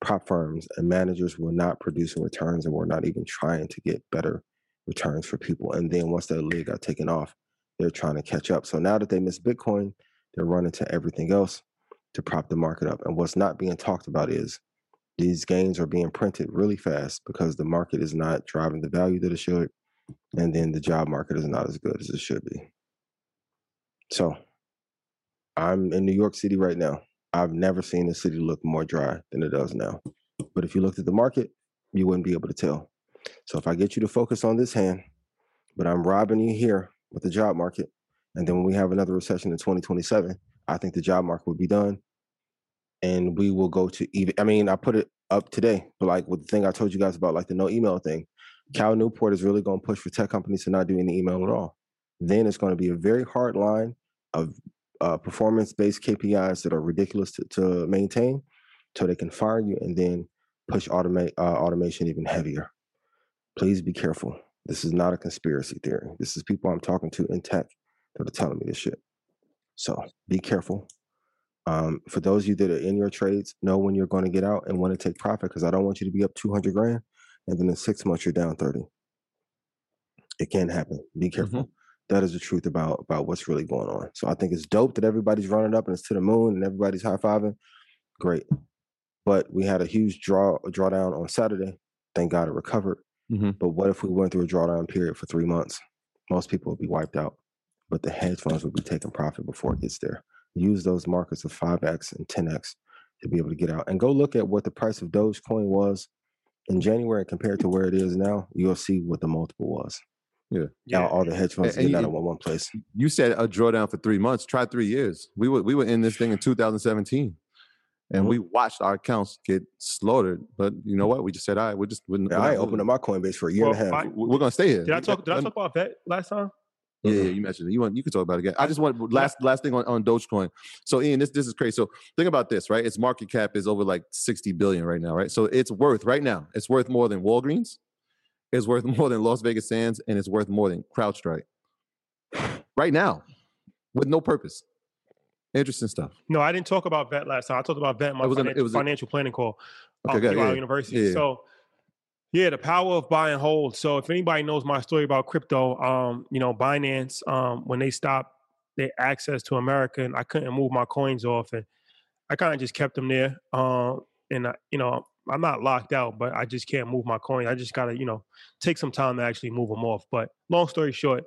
prop firms, and managers were not producing returns and were not even trying to get better returns for people. And then once that lid got taken off, they're trying to catch up. So now that they miss Bitcoin, they're running to everything else to prop the market up. And what's not being talked about is these gains are being printed really fast because the market is not driving the value that it should. And then the job market is not as good as it should be. So I'm in New York City right now. I've never seen the city look more dry than it does now. But if you looked at the market, you wouldn't be able to tell. So if I get you to focus on this hand, but I'm robbing you here with the job market, and then when we have another recession in 2027, I think the job market will be done, and we will go to even. I mean, I put it up today, but like with the thing I told you guys about, like the no email thing, Cal Newport is really going to push for tech companies to not do any email at all. Then it's going to be a very hard line of uh, performance-based KPIs that are ridiculous to, to maintain, so they can fire you and then push automate uh, automation even heavier. Please be careful. This is not a conspiracy theory. This is people I'm talking to in tech that are telling me this shit. So be careful. Um, for those of you that are in your trades, know when you're going to get out and want to take profit because I don't want you to be up 200 grand and then in six months you're down 30. It can happen. Be careful. That is the truth about about what's really going on. So I think it's dope that everybody's running up and it's to the moon and everybody's high fiving. Great, but we had a huge draw drawdown on Saturday. Thank God it recovered. Mhm. But what if we went through a drawdown period for three months? Most people would be wiped out, but the hedge funds would be taking profit before it gets there. Use those markets of 5x and 10x to be able to get out. And go look at what the price of Dogecoin was in January compared to where it is now. You'll see what the multiple was. Yeah. Now all the hedge funds And- and get out you- of one, one place. You said a drawdown for three months. Try three years. We were we were in this thing in 2017, and Mm-hmm. we watched our accounts get slaughtered. But you know what? We just said, all right, we're just we're, Yeah, I ain't opened up my Coinbase for a year and a half. I- We're gonna stay here. Did I talk? Did I talk about that last time? Yeah, yeah, you mentioned it. You want you can talk about it again. I just want last last thing on, on Dogecoin. So Ian, this this is crazy. So think about this, right? Its market cap is over like 60 billion right now, right? So it's worth right now, it's worth more than Walgreens, it's worth more than Las Vegas Sands, and it's worth more than CrowdStrike. Right now, with no purpose. Interesting stuff. No, I didn't talk about vet last time. I talked about vet my It was an- finan- it was a- financial planning call. Okay, um, good, yeah, University. yeah. So, yeah, the power of buy and hold. So, if anybody knows my story about crypto, um, you know, Binance, um, when they stopped their access to America, and I couldn't move my coins off, and I kind of just kept them there. Um, and I, you know, I'm not locked out, but I just can't move my coin. I just gotta, you know, take some time to actually move them off. But long story short,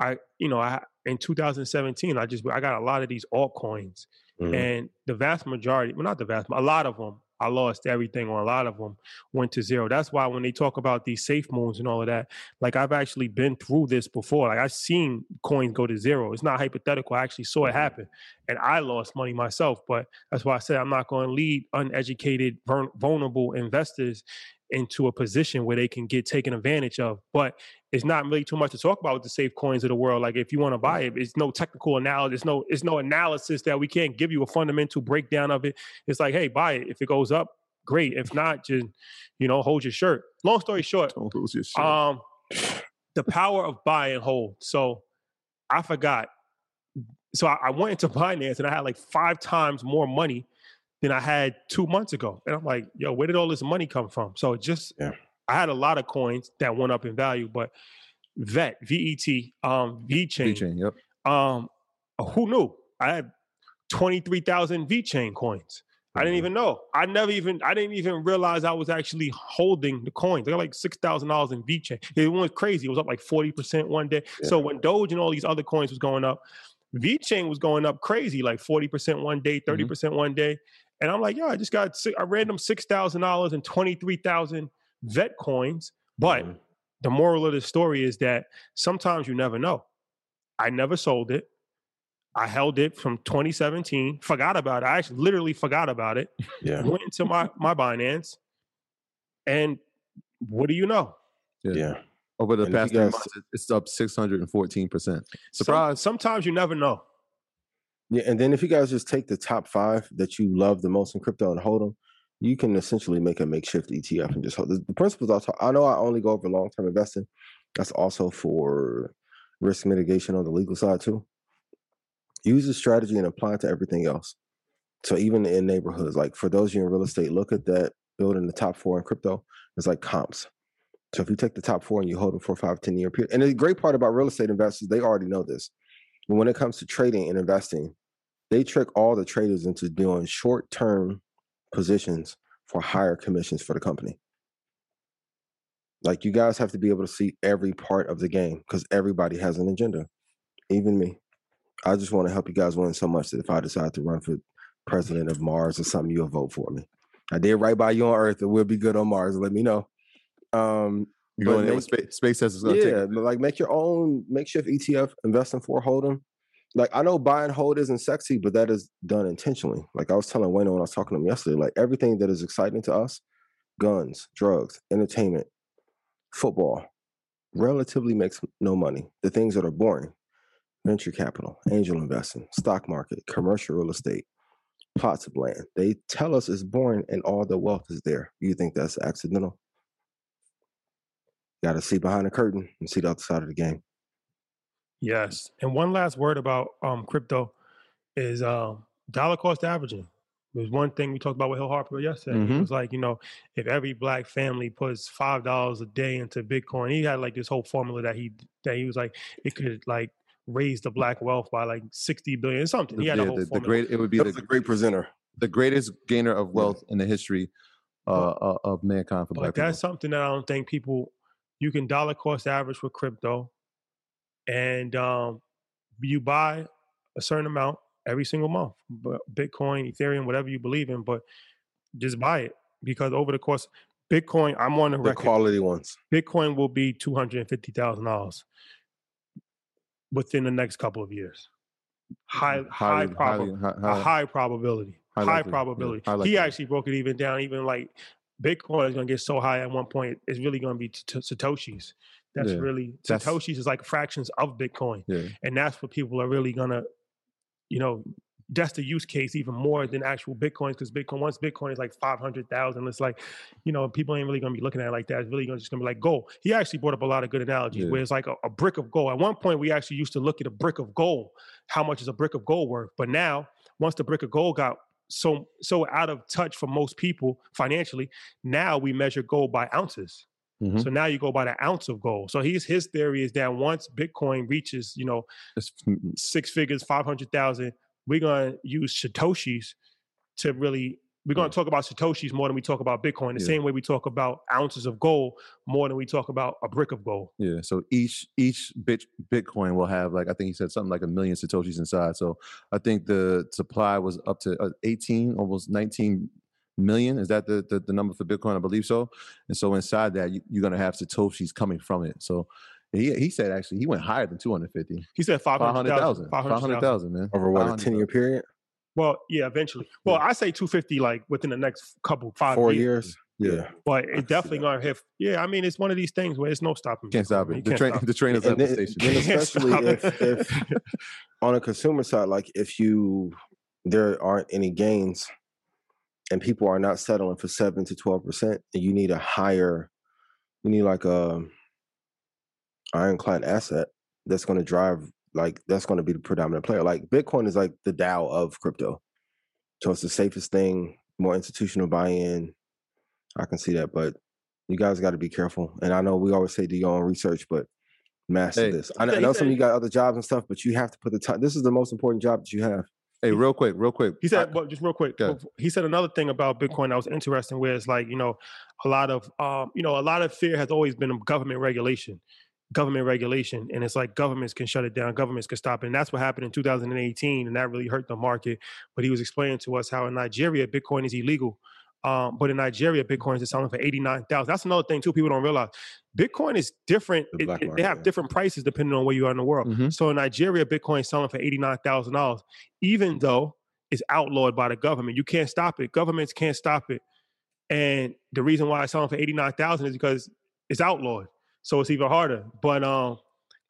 I, you know, I in 2017, I just I got a lot of these altcoins, Mhm. and the vast majority, well, not the vast, a lot of them, I lost everything on. A lot of them went to zero. That's why when they talk about these safe moons and all of that, like I've actually been through this before. Like I've seen coins go to zero. It's not hypothetical. I actually saw it mm-hmm. happen, and I lost money myself. But that's why I said I'm not going to lead uneducated, vulnerable investors into a position where they can get taken advantage of. But it's not really too much to talk about with the safe coins of the world. Like if you want to buy it, it's no technical analysis, it's no, it's no analysis that we can't give you a fundamental breakdown of it. It's like, hey, buy it. If it goes up, great. If not, just you know, hold your shirt. Long story short, Don't lose your shit. um, the power of buy and hold. So I forgot. So I, I went into Binance and I had like five times more money than I had two months ago. And I'm like, yo, where did all this money come from? So it just, Yeah. I had a lot of coins that went up in value, but VET, V-E-T, um, V-Chain, V-Chain, Yep. um, who knew? I had 23,000 V-Chain coins. I didn't even know. I never even, I didn't even realize I was actually holding the coins. I got like $6,000 in V-Chain. It was crazy. It was up like 40% one day. So when Doge and all these other coins was going up, V-Chain was going up crazy, like 40% one day, 30% one day. And I'm like, yo, I just got si- a random $6,000 and 23,000 vet coins. But Mhm. the moral of the story is that sometimes you never know. I never sold it. I held it from 2017, forgot about it. I actually literally forgot about it. Yeah. Went into my my Binance, and what do you know? Yeah. yeah. Over the And past three months, it's up 614 percent. Some- Surprise! sometimes you never know. Yeah, and then if you guys just take the top five that you love the most in crypto and hold them, you can essentially make a makeshift ETF and just hold. The, the principles I'll talk, I know I only go over long term investing. That's also for risk mitigation on the legal side too. Use the strategy and apply it to everything else. So even in neighborhoods, like for those of you in real estate, look at that building the top four in crypto. It's like comps. So if you take the top four and you hold them for five, 10 year period, and the great part about real estate investors, they already know this. But when it comes to trading and investing, they trick all the traders into doing short term positions for higher commissions for the company. Like you guys have to be able to see every part of the game because everybody has an agenda, even me. I just want to help you guys win so much that if I decide to run for president of Mars or something, you'll vote for me. I did right by you on Earth, and we'll be good on Mars. Let me know. Um, You going make- with space? Space is gonna yeah, take. like make your own makeshift ETF, invest in for, hold them. Like I know buy and hold isn't sexy, but that is done intentionally. Like I was telling Wayne when I was talking to him yesterday, like everything that is exciting to us, guns, drugs, entertainment, football, relatively makes no money. The things that are boring, venture capital, angel investing, stock market, commercial real estate, plots of land. They tell us it's boring and all the wealth is there. You think that's accidental? Got to see behind the curtain and see the other side of the game. Yes. And one last word about um crypto is um dollar cost averaging was one thing we talked about with Hill Harper yesterday. It Mhm. was like, you know, if every black family puts five dollars a day into Bitcoin, he had like this whole formula that he that he was like it could like raise the black wealth by like sixty billion something. The, He had yeah, a whole the, the great it would be That the, a great presenter. the greatest gainer of wealth in the history uh, uh, of mankind for But black that's people. something that I don't think people you can dollar cost average with crypto, and um, you buy a certain amount every single month, but Bitcoin, Ethereum, whatever you believe in, but just buy it because over the course, Bitcoin, I'm on the The record. quality ones. Bitcoin will be two hundred and fifty thousand dollars within the next couple of years. High, high, Highly- prob- highly- hi- a high probability. high High, likely, yeah, probability. high he actually broke it even down. Even like Bitcoin is going to get so high at one point, it's really going to be t- t- satoshis. That's Yeah, really that's- satoshis is like fractions of Bitcoin, Yeah. and that's what people are really to, you know. That's the use case even more than actual Bitcoins because Bitcoin once Bitcoin is like five hundred thousand, it's like, you know, people ain't really gonna be looking at it like that. It's really gonna just gonna be like gold. He actually brought up a lot of good analogies Yeah. where it's like a, a brick of gold. At one point, we actually used to look at a brick of gold. How much is a brick of gold worth? But now, once the brick of gold got so so out of touch for most people financially, now we measure gold by ounces. Mhm. So now you go by the ounce of gold. So his his theory is that once Bitcoin reaches, you know, six figures, five hundred thousand, we're gonna use satoshis to really. We're gonna talk about satoshis more than we talk about Bitcoin. The Yeah. same way we talk about ounces of gold more than we talk about a brick of gold. Yeah. So each each bit Bitcoin will have like I think he said something like a million satoshis inside. So I think the supply was up to uh, 18, almost 19 million. Is that the, the the number for Bitcoin? I believe so. And so inside that you, you're gonna have satoshis coming from it. So he he said actually he went higher than 250. He said five hundred 500,000. thousand. 500,000, man. Over what, a 10 year period? Well, yeah, eventually. Well, I say two fifty like within the next couple five Four years. years? Yeah. But it definitely that. gonna hit. Yeah, I mean, it's one of these things where it's no stopping. Can't stop it. You The can't train stop the train is And at the station. then especially if, if on a consumer side, like if you there aren't any gains and people are not settling for seven to twelve percent, and you need a higher, you need like a ironclad asset that's going to drive like that's going to be the predominant player. Like Bitcoin is like the Dow of crypto, so it's the safest thing, more institutional buy-in. I can see that, but you guys got to be careful. And I know we always say do your own research, but master Hey, this. I, I know some of you got other jobs and stuff, but you have to put the time. This is the most important job that you have. Hey, real quick, real quick. He said, well, just real quick. He said another thing about Bitcoin that was interesting, where it's like, you know, a lot of, um, you know, a lot of fear has always been government regulation, government regulation, and it's like governments can shut it down, governments can stop it, and that's what happened in 2018, and that really hurt the market. But he was explaining to us how in Nigeria Bitcoin is illegal, um, but in Nigeria Bitcoin is selling for eighty nine thousand. That's another thing too. People don't realize Bitcoin is different. The It- market, they have yeah. different prices depending on where you are in the world. Mhm. So in Nigeria, Bitcoin is selling for eighty nine thousand dollars, even though it's outlawed by the government. You can't stop it. Governments can't stop it. And the reason why it's selling for eighty nine thousand is because it's outlawed. So it's even harder. But um,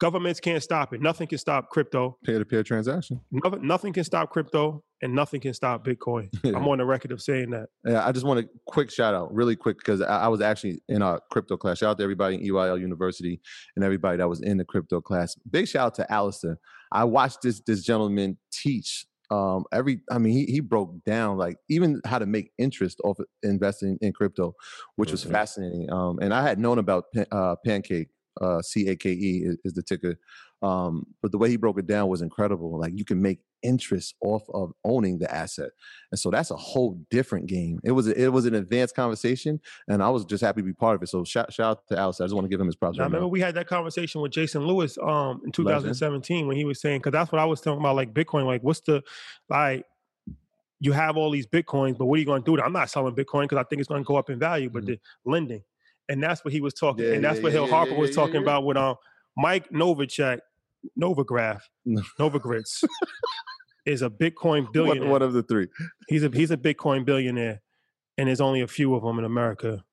governments can't stop it. Nothing can stop crypto. Peer to peer transaction. Nothing, nothing can stop crypto, and nothing can stop Bitcoin. I'm on the record of saying that. Yeah, I just want a quick shout out, really quick, because I, I was actually in our crypto class. Shout out to everybody in EYL University and everybody that was in the crypto class. Big shout out to Alistair. I watched this this gentleman teach. Um, every, I mean, he he broke down like even how to make interest off investing in crypto, which was Mhm. fascinating. Um, and I had known about uh, Pancake, uh, C A K E is, is the ticker. Um, but the way he broke it down was incredible. Like you can make interest off of owning the asset. And so that's a whole different game. It was it was an advanced conversation, and I was just happy to be part of it. So shout shout out to Alice. I just want to give him his props. Now, I remember now. we had that conversation with Jason Lewis um in 2017 when he was saying because that's what I was talking about like Bitcoin like what's the like you have all these bitcoins but what are you going to do? I'm not selling Bitcoin because I think it's going to go up in value, but Mhm. the lending and that's what he was talking Yeah, and that's yeah, what Hill Harper was talking about with um Mike Novacek Novagraph Novagrits is a Bitcoin billionaire. one of the three. He's a he's a Bitcoin billionaire, and there's only a few of them in America.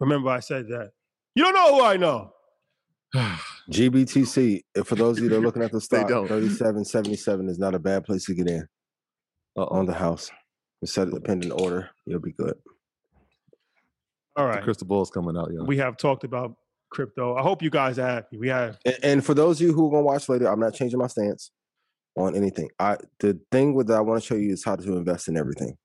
Remember, I said that. You don't know who I know. GBTC, for those of you that are looking at the stock, don't. 3777 is not a bad place to get in Uh-oh. on the house. Set it pending order, you'll be good. All The right, crystal ball's coming out, yo. we have talked about crypto. I hope you guys are happy. We have. And, and for those of you who are gonna watch later, I'm not changing my stance. on anything. I the thing with that I want to show you is how to invest in everything.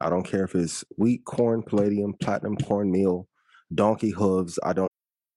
I don't care if it's wheat, corn, palladium, platinum, cornmeal, donkey hooves. I don't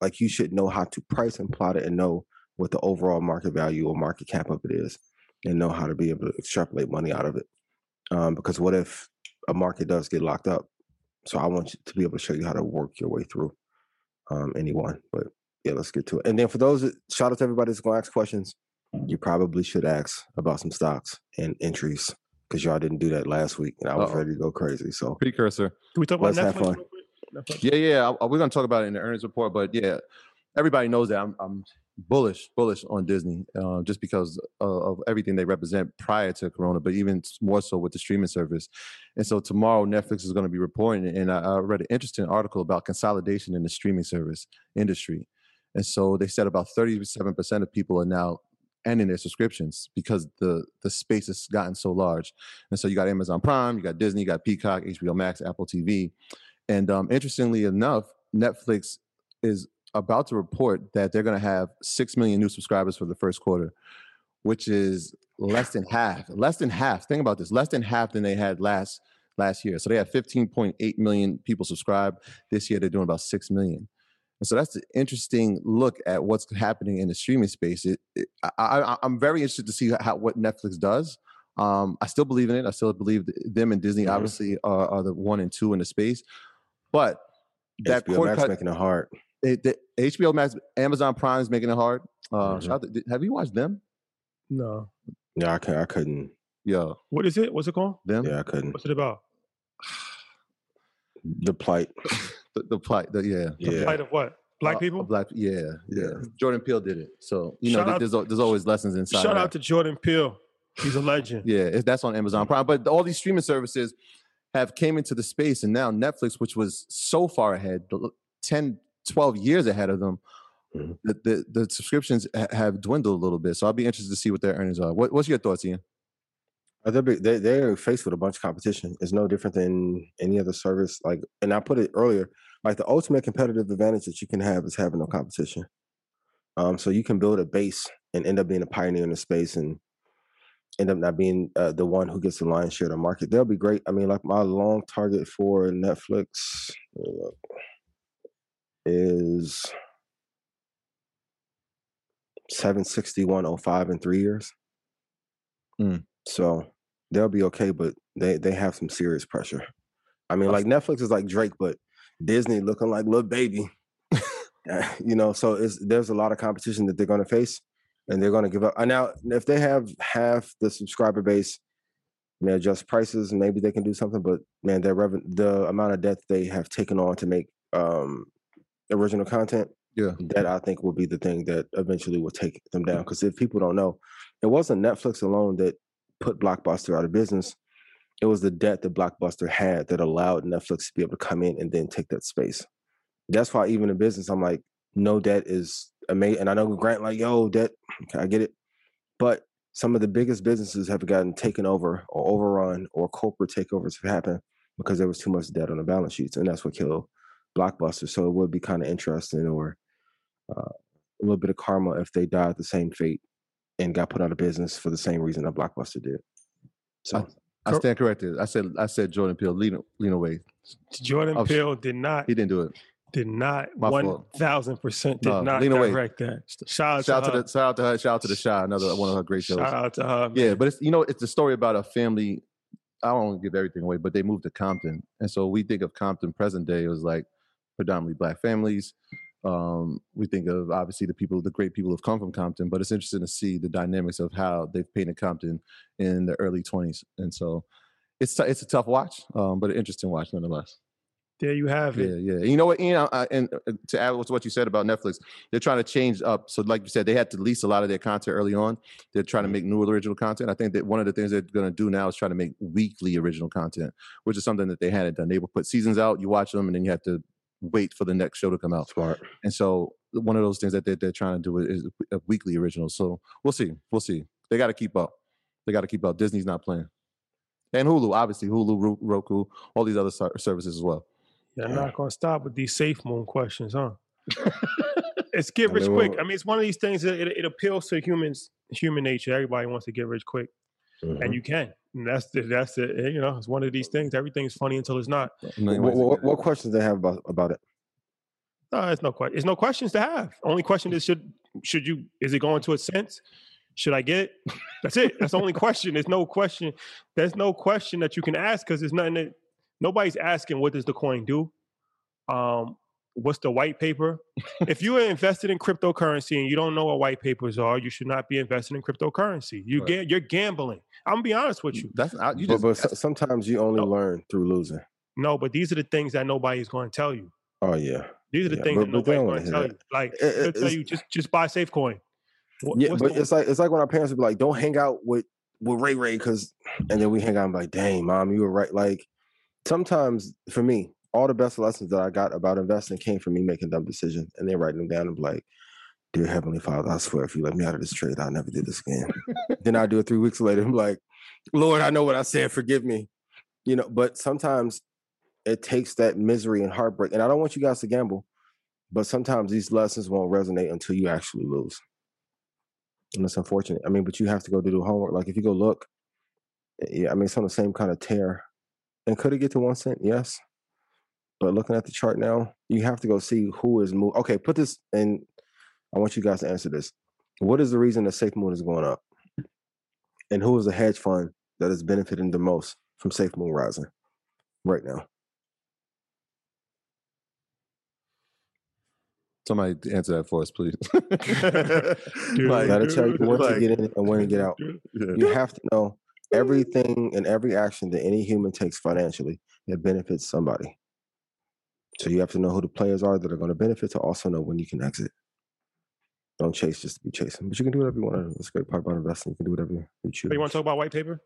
Like you should know how to price and plot it and know what the overall market value or market cap of it is and know how to be able to extrapolate money out of it. Um, because what if a market does get locked up? So I want you to be able to show you how to work your way through um, anyone. But yeah, let's get to it. And then for those, that, shout out to everybody that's going to ask questions. You probably should ask about some stocks and entries because y'all didn't do that last week and I was Uh-oh. ready to go crazy. So Precursor. Can we talk about Let's have Netflix? Fun. real quick? Netflix? Yeah, yeah. I- we're gonna talk about it in the earnings report, but yeah, everybody knows that I'm, I'm bullish, bullish on Disney, uh, just because of, of everything they represent prior to Corona, but even more so with the streaming service. And so tomorrow, Netflix is going to be reporting, and I, I read an interesting article about consolidation in the streaming service industry. And so they said about 37% of people are now ending their subscriptions because the the space has gotten so large. And so you got Amazon Prime, you got Disney, you got Peacock, HBO Max, Apple TV. And um, interestingly enough, Netflix is about to report that they're going to have 6 million new subscribers for the first quarter, which is less than half. Less than half. Think about this. Less than half than they had last last year. So they had 15.8 million people subscribed. This year they're doing about 6 million. And so that's an interesting look at what's happening in the streaming space. It, it, I, I, I'm very interested to see how what Netflix does. Um, I still believe in it. I still believe them and Disney Mhm. obviously are, are the one and two in the space. But that HBO cord Max cut, making it hard. it, the HBO Max, Amazon Prime is making it hard. Uh, Mhm. to- did- have you watched them? No. Yeah, I, can, I couldn't. Yeah, What is it? What's it called? them. Yeah, I couldn't. What's it about? The plight. The, the plight. The, yeah. Yeah. Plight of what? Black Uh, people? Black. Yeah, yeah. Yeah. Jordan Peele did it. So you know, Shout th- out- there's there's always lessons inside. Shout out to Jordan Peele. He's a legend. Yeah, it- that's on Amazon Prime. But all these streaming services have came into the space, and now Netflix, which was so far ahead, the- 10, 12 years ahead of them, Mhm. the, the the subscriptions ha- have dwindled a little bit. So I'll be interested to see what their earnings are. What, what's your thoughts, Ian? Uh, They're, big- they they're faced with a bunch of competition. It's no different than any other service. Like, and I put it earlier, like the ultimate competitive advantage that you can have is having no competition. Um, so you can build a base and end up being a pioneer in the space and end up not being uh, the one who gets the lion's share of the market. They'll be great. I mean, like my long target for Netflix let me look, is seven sixty one oh five in three years. Mm. So they'll be okay, but they they have some serious pressure. I mean, like Netflix is like Drake, but Disney looking like Lil Baby. You know, so it's there's a lot of competition that they're going to face, and they're going to give up. And now, if they have half the subscriber base, and they adjust prices, maybe they can do something. But man, their revenue, the amount of debt they have taken on to make um original content, Yeah. that I think will be the thing that eventually will take them down. Because if people don't know, it wasn't Netflix alone that put Blockbuster out of business. It was the debt that Blockbuster had that allowed Netflix to be able to come in and then take that space. That's why even in business, I'm like, no debt is amazing. And I know Grant like, yo, debt, okay, I get it. But some of the biggest businesses have gotten taken over or overrun or corporate takeovers have happened because there was too much debt on the balance sheets. And that's what killed Blockbuster. So it would be kind of interesting or uh, a little bit of karma if they died the same fate and got put out of business for the same reason that Blockbuster did. So I Cor- stand corrected. I said I said Jordan Peele lean Lena Waithe. Jordan Oh, sh- Peele did not He didn't do it. Did not My thousand percent did No, not Lena Waithe. direct that. Shout out Shout out to her. the shout out to her. Shout out to the Chi, another one of her great shows. Shout out to her. Yeah, but it's you know it's a story about a family. I don't want to give everything away, but they moved to Compton, and so we think of Compton present day as like predominantly black families. Um, we think of obviously the people, the great people who've come from Compton, but it's interesting to see the dynamics of how they've painted Compton in the early 20s, and so it's t- it's a tough watch, um, but an interesting watch nonetheless. There you have it. Yeah, yeah. You know what, Ian? I, and uh, to add to what you said about Netflix, they're trying to change up. So, like you said, they had to lease a lot of their content early on. They're trying to make new original content. I think that one of the things they're going to do now is try to make weekly original content, which is something that they hadn't done. They would put seasons out, you watch them, and then you have to wait for the next show to come out. Smart. And so, one of those things that they're, they're trying to do is a weekly original. So, we'll see. We'll see. They got to keep up. They got to keep up. Disney's not playing. And Hulu, obviously, Hulu, Roku, all these other services as well. You're not gonna stop with these safe moon questions, huh? it's get rich quick. I mean, it's one of these things that it, it appeals to humans, human nature. Everybody wants to get rich quick, Mm-hmm. and you can. And that's the, that's it. You know, it's one of these things. Everything's funny until it's not. What, what, what questions they have about about it? No, it's no question. It's no questions to have. Only question is should should you is it going to a sense? Should I get it? That's it. That's the only question. There's no question. There's no question that you can ask because there's nothing that nobody's asking what does the coin do? Um, what's the white paper? if you are invested in cryptocurrency and you don't know what white papers are, you should not be invested in cryptocurrency. You Right. get you're gambling. I'm gonna be honest with you. That's I- you But, just but so- sometimes you only learn through losing. No, but these are the things that nobody's going to tell you. Oh yeah. These are the Yeah, things but- that nobody's going wanna tell that. you. Like It- they'll tell you just just buy SafeCoin. What- Yeah, but it's like it's like when our parents would be like, "Don't hang out with with Ray Ray," because, and then we hang out and be like, "Dang, mom, you were right." Like sometimes for me, all the best lessons that I got about investing came from me making dumb decisions, and then writing them down and be like, "Dear Heavenly Father, I swear, if you let me out of this trade, I'll never do this again." then I do it three weeks later. I'm like, "Lord, I know what I said. Forgive me." You know, but sometimes it takes that misery and heartbreak, and I don't want you guys to gamble, but sometimes these lessons won't resonate until you actually lose. And it's unfortunate. I mean, but you have to go do the homework. Like if you go look, eh, yeah, I mean, it's on the same kind of tear. And could it get to one cent? Yes. But looking at the chart now, you have to go see who is moving. Okay, put this in. I want you guys to answer this. What is the reason that Safe Moon is going up? And who is the hedge fund that is benefiting the most from Safe Moon rising right now? somebody answer that for us, please. Like- That'll tell you when like- to get in and when to get out. Yeah. You have to know everything and every action that any human takes financially, it benefits somebody. So you have to know who the players are that are going to benefit to also know when you can exit. Don't chase just to be chasing, but you can do whatever you want to. That's a great part about investing. You can do whatever you oh, choose. you want to talk about white paper?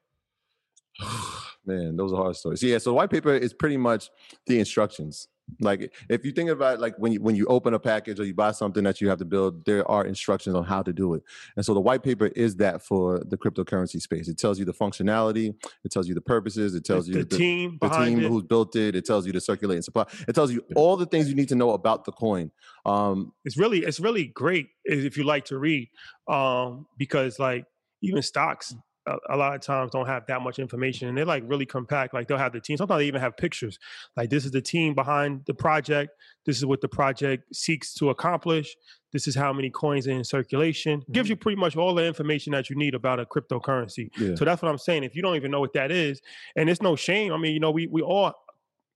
Man, those are hard stories. Yeah, so white paper is pretty much the instructions. Like if you think about like when you when you open a package or you buy something that you have to build, there are instructions on how to do it. And so the white paper is that for the cryptocurrency space. It tells you the functionality, it tells you the purposes, it tells you the team the behind team it. who's built it, it tells you the circulating supply. It tells you all the things you need to know about the coin. Um, it's really it's really great if you like to read um because like even stocks a, a lot of times don't have that much information and they're like really compact like they'll have the team sometimes they even have pictures like this is the team behind the project this is what the project seeks to accomplish this is how many coins are in circulation gives mm-hmm. you pretty much all the information that you need about a cryptocurrency Yeah. so that's what i'm saying if you don't even know what that is and it's no shame i mean you know we we all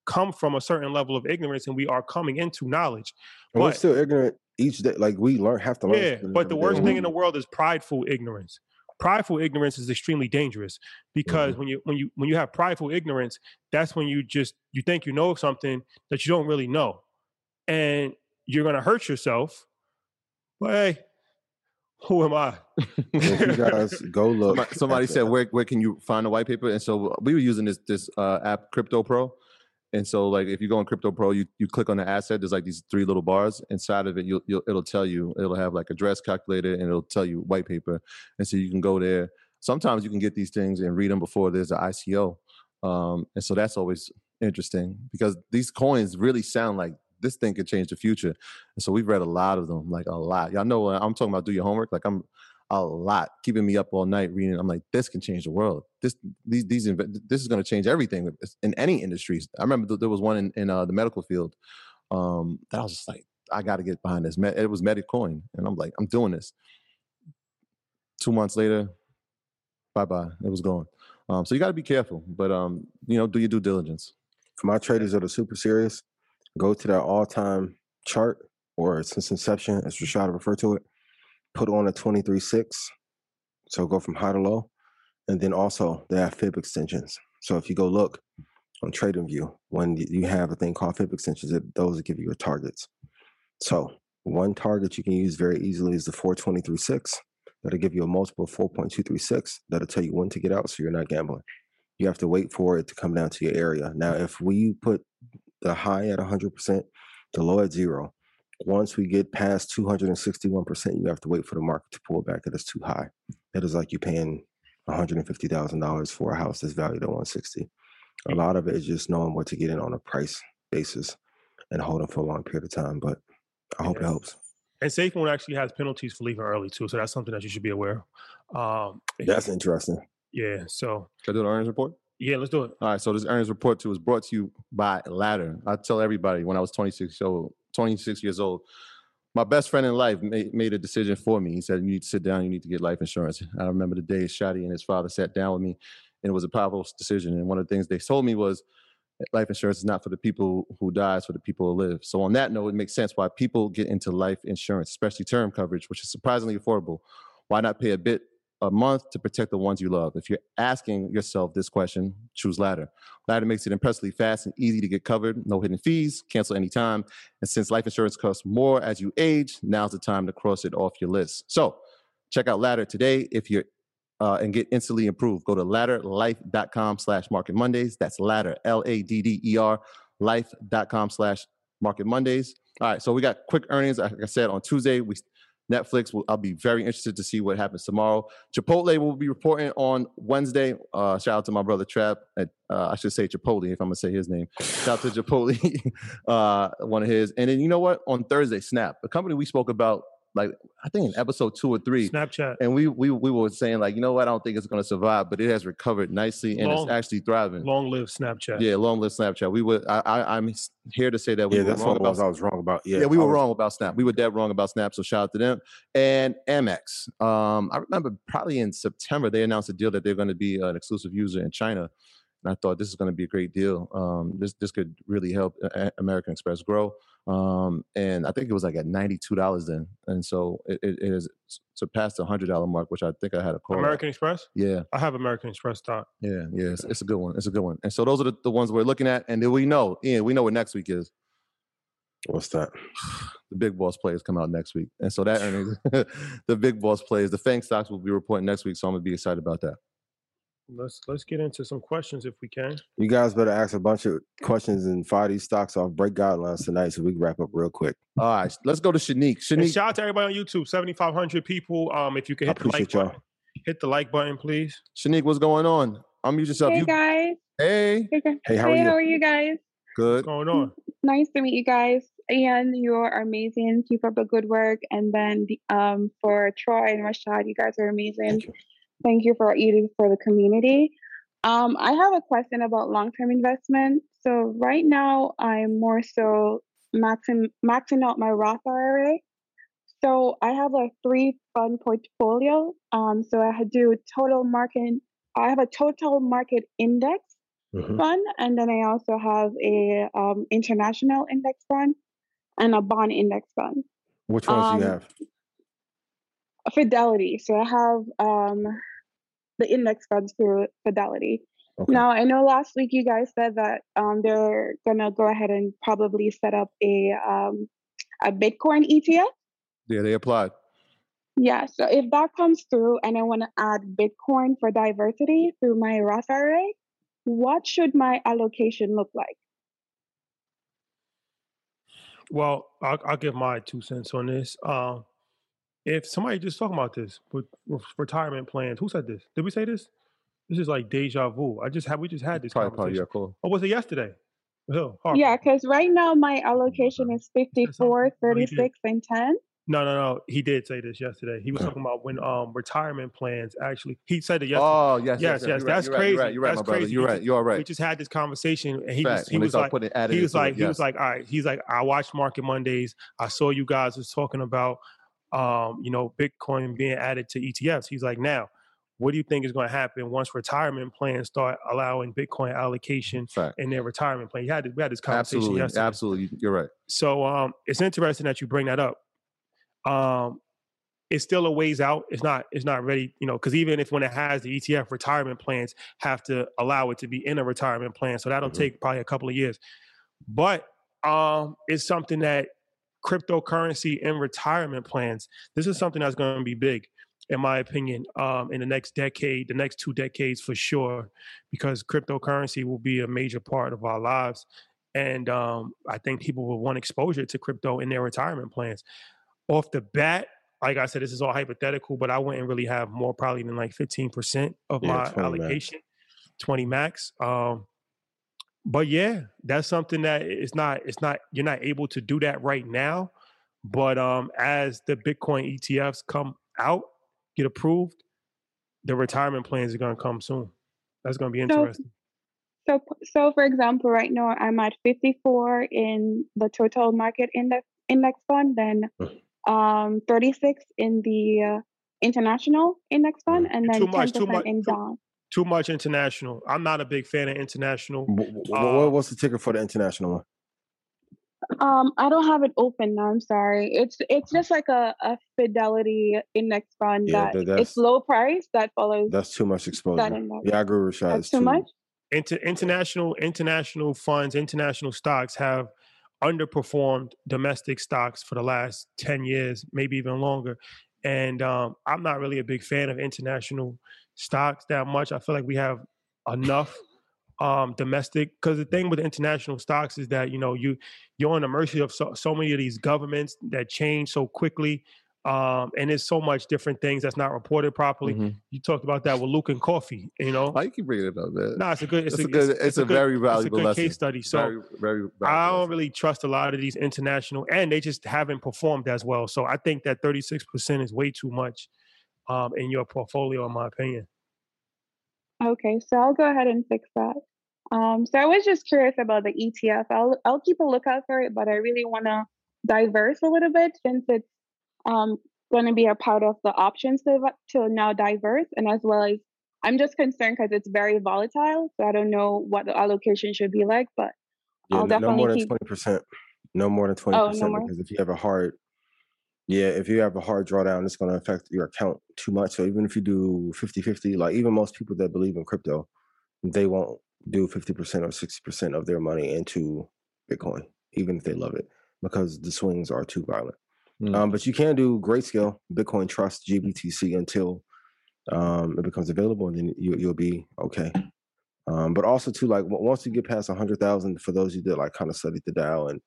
come from a certain level of ignorance and we are coming into knowledge And we're but- still ignorant each day. Like we learn, have to learn. yeah, but the every day. worst thing in the world is prideful ignorance. Prideful ignorance is extremely dangerous because when you when you when you have prideful ignorance, that's when you just you think you know something that you don't really know, and you're gonna hurt yourself. But hey, who am I? you guys go look. somebody, somebody at the- said, "Where where can you find the white paper?" And so we were using this this uh, app, Crypto Pro. And so, like, if you go on Crypto Pro, you, you click on the asset. There's like these three little bars inside of it. You'll, you'll it'll tell you. It'll have like address calculator, and it'll tell you white paper. And so you can go there. Sometimes you can get these things and read them before there's an ICO. Um, and so that's always interesting because these coins really sound like this thing could change the future. And so we've read a lot of them, like a lot. Y'all know I'm talking about do your homework. Like I'm a lot, keeping me up all night reading. I'm like, this can change the world. This these these this is going to change everything in any industries. I remember th- there was one in, in uh, the medical field um, that I was just like, I got to get behind this. It was Medicoin, and I'm like, I'm doing this. Two months later, bye bye. It was gone. Um, so you got to be careful, but um, you know, do your due diligence. for my traders that are super serious, go to their all-time chart or since inception, as Rashad referred to it, put on a 23-6. So go from high to low. And then also they have fib extensions. So if you go look on TradingView. When you have a thing called fib extensions, it, those give you your targets. So one target you can use very easily is the 423.6. That'll give you a multiple of 4.236. That'll tell you when to get out so you're not gambling. You have to wait for it to come down to your area. Now, if we put the high at 100%, the low at zero, once we get past 261%, you have to wait for the market to pull back. It is too high. It is like you're paying $150,000 for a house that's valued at 160. A lot of it is just knowing what to get in on a price basis and holding for a long period of time. But I hope it helps. And SafeMoon actually has penalties for leaving early too, so that's something that you should be aware of. Um, That's interesting. yeah. So Can I do the earnings report? yeah, let's do it. All right, so this earnings report too was brought to you by Ladder. I tell everybody when I was 26 years old, 26 years old, my best friend in life made, made a decision for me. He said, "You need to sit down. You need to get life insurance." I remember the day Shadi and his father sat down with me, and it was a powerful decision. And one of the things they told me was, life insurance is not for the people who die, it's for the people who live. So on that note, it makes sense why people get into life insurance, especially term coverage, which is surprisingly affordable. Why not pay a bit a month to protect the ones you love? If you're asking yourself this question, choose Ladder. Ladder makes it impressively fast and easy to get covered, no hidden fees, cancel anytime. And since life insurance costs more as you age, now's the time to cross it off your list. So check out Ladder today if you're uh, and get instantly improved. Go to ladderlife.com slash market Mondays. That's ladder, L A D D E R, life.com slash market Mondays. All right, so we got quick earnings. Like I said, on Tuesday, we Netflix. Will, I'll be very interested to see what happens tomorrow. Chipotle will be reporting on Wednesday. Uh, shout out to my brother Trap. Uh, I should say Chipotle if I'm gonna say his name. Shout out to Chipotle, uh, one of his. And then you know what? On Thursday, Snap, the company we spoke about, like I think in episode two or three, Snapchat. and we we we were saying like, you know what? I don't think it's gonna survive, but it has recovered nicely and Long- it's actually thriving. Long live Snapchat. Yeah, long live Snapchat. We were. I, I I'm here to say that we Yeah, were that's wrong one about I was wrong about. Yeah, yeah, we I were was- wrong about Snap. We were dead wrong about Snap. So shout out to them. And Amex. Um, I remember probably in September they announced a deal that they're going to be an exclusive user in China, and I thought this is going to be a great deal. Um, this this could really help A- A- American Express grow. Um, and I think it was like at ninety two dollars then, and so it, it, it has surpassed the hundred dollar mark, which I think I had a call. at. American Express. Yeah. I have American Express stock. Yeah, yeah, it's, it's a good one. It's a good one. And so those are the, the ones we're looking at. And then we know, Ian, we know what next week is. What's that? The big boss players come out next week. And so that earnings, the big boss players, the FANG stocks will be reporting next week. So I'm gonna be excited about that. Let's let's get into some questions if we can. You guys better ask a bunch of questions and fire these stocks off break guidelines tonight so we can wrap up real quick. All right, let's go to Shanique. And Shanique, shout out to everybody on YouTube. Seventy five hundred people. Um, if you can hit the like y'all. button, hit the like button, please. Shanique, what's going on? Unmute yourself. Hey You guys. hey, Hey, gu- Hey, how are you? how are you guys? good. What's going on? Nice to meet you guys. And you are amazing. Keep up the good work. And then the, um, for Troy and Rashad, you guys are amazing. Thank you. For do for the community. Um, I have a question about long-term investment. So right now, I'm more so maxing maxing out my Roth IRA. So I have a three-fund portfolio. Um, so I do total market. I have a total market index Mhm. fund, and then I also have a um, international index fund and a bond index fund. Which ones do you Um, have? Fidelity. So I have um, the index funds through Fidelity. Okay. Now I know last week you guys said that um, they're gonna go ahead and probably set up a um, a Bitcoin ETF. Yeah, they applied. Yeah. So if that comes through, and I want to add Bitcoin for diversity through my Roth IRA, what should my allocation look like? Well, I'll, I'll give my two cents on this. Um, if somebody just talking about this with, with retirement plans, who said this? Did we say this? This is like deja vu. I just had we just had this Probably part of conversation. your call. Or was it yesterday? Hill, Yeah, because right now my allocation is Said 54, No, he did. 36, and 10. No, no, no. He did say this yesterday. He was talking about when um retirement plans actually. He said it yesterday. Oh yes, Yes, yes, You're right, that's you're right, You're right, crazy. you're right, That's my brother. You're right. You're right. We just had this conversation, and he Fact. was he was like putting he was into it, like he was like all right. He's like I watched Market Mondays. I saw you guys was talking about um you know Bitcoin being added to ETFs. He's like now. What do you think is going to happen once retirement plans start allowing Bitcoin allocation Fact. in their retirement plan? He had we had this conversation Absolutely, yesterday. absolutely. You're right. So um, it's interesting that you bring that up. Um, it's still a ways out. It's not it's not ready, you know, because even if when it has the ETF, retirement plans have to allow it to be in a retirement plan. So that'll mm-hmm. take probably a couple of years. But um, it's something that cryptocurrency and retirement plans. This is something that's going to be big, in my opinion, um, in the next decade, the next two decades for sure, because cryptocurrency will be a major part of our lives. And um, I think people will want exposure to crypto in their retirement plans. Off the bat, like I said, this is all hypothetical, but I wouldn't really have more probably than like 15% of yeah, my allocation, max. 20 max. Um, but yeah, that's something that it's not, it's not, you're not able to do that right now. But um, as the Bitcoin ETFs come out, get approved, the retirement plans are going to come soon. That's going to be interesting. So, so, so for example, right now I'm at 54 in the total market index index fund, then um 36 in the uh, international index fund, and then 10% in bond too much international. I'm not a big fan of international. Uh, what's the ticker for the international one? Um, I don't have it open now. I'm sorry. It's it's just like a, a Fidelity index fund yeah, that it's low price that follows. That's too much exposure. Yeah, I agree with Rashad. That's too, too much. Inter, international international funds, international stocks have underperformed domestic stocks for the last ten years, maybe even longer. And um, I'm not really a big fan of international stocks that much. I feel like we have enough um, domestic because the thing with international stocks is that you know you you're on the mercy of so, so many of these governments that change so quickly um, and there's so much different things that's not reported properly. Mm-hmm. You talked about that with Luckin Coffee, you know. I keep bringing it up, man. No, it's a good, it's, it's a, good, it's, it's a, a, very valuable it's a good case study. So very, very I don't lesson. really trust a lot of these international, and they just haven't performed as well. So I think that 36 percent is way too much um, in your portfolio, in my opinion. Okay, so I'll go ahead and fix that. Um, so I was just curious about the ETF. I'll I'll keep a lookout for it, but I really want to diverse a little bit since it's um, going to be a part of the options to to now diverse, and as well as I'm just concerned because it's very volatile. So I don't know what the allocation should be like, but yeah, I'll definitely no more than twenty percent. No more than twenty percent oh, no because if you have a hard, yeah, if you have a hard drawdown, it's going to affect your account too much. So even if you do 50-50, like even most people that believe in crypto, they won't do 50% or 60% of their money into Bitcoin, even if they love it, because the swings are too violent. Mm. Um, but you can do Grayscale, Bitcoin Trust, GBTC until um, it becomes available, and then you, you'll be okay. Um, but also too, like once you get past a hundred thousand, for those you that like kind of studied the Dow and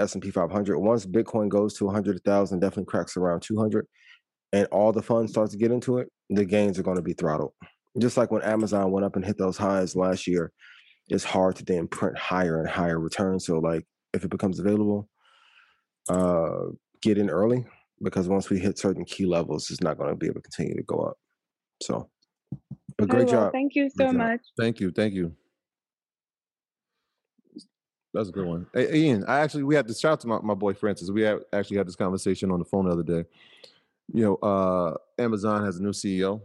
S and P 500, once Bitcoin goes to hundred thousand, definitely cracks around 200, and all the funds start to get into it, the gains are going to be throttled. Just like when Amazon went up and hit those highs last year, it's hard to then print higher and higher returns. So like if it becomes available, uh, get in early because once we hit certain key levels, it's not going to be able to continue to go up. So, but great job. Thank you so much. Thank you. Thank you. That's a good one. Hey, Ian, I actually we had to shout out to my, my boy Francis. We actually had this conversation on the phone the other day. You know, uh, Amazon has a new CEO.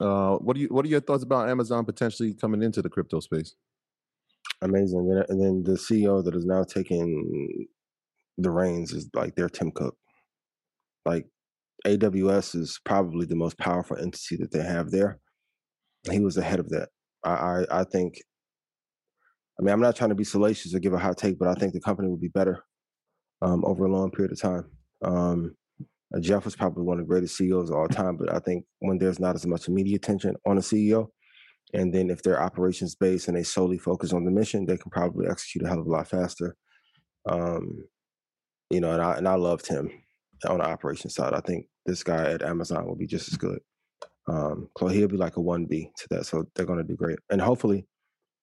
Uh, what do you what are your thoughts about Amazon potentially coming into the crypto space? Amazing. And then the CEO that is now taking the reins is like their Tim Cook. Like AWS is probably the most powerful entity that they have there. He was ahead of that. I, I, I think. I mean, I'm not trying to be salacious or give a hot take, but I think the company would be better um, over a long period of time. Um, uh, Jeff was probably one of the greatest CEOs of all time, but I think when there's not as much media attention on a CEO, and then if they're operations based and they solely focus on the mission, they can probably execute a hell of a lot faster. Um, you know, and I and I loved him on the operations side. I think this guy at Amazon will be just as good. Um, so he'll be like a one B to that. So they're going to do great, and hopefully,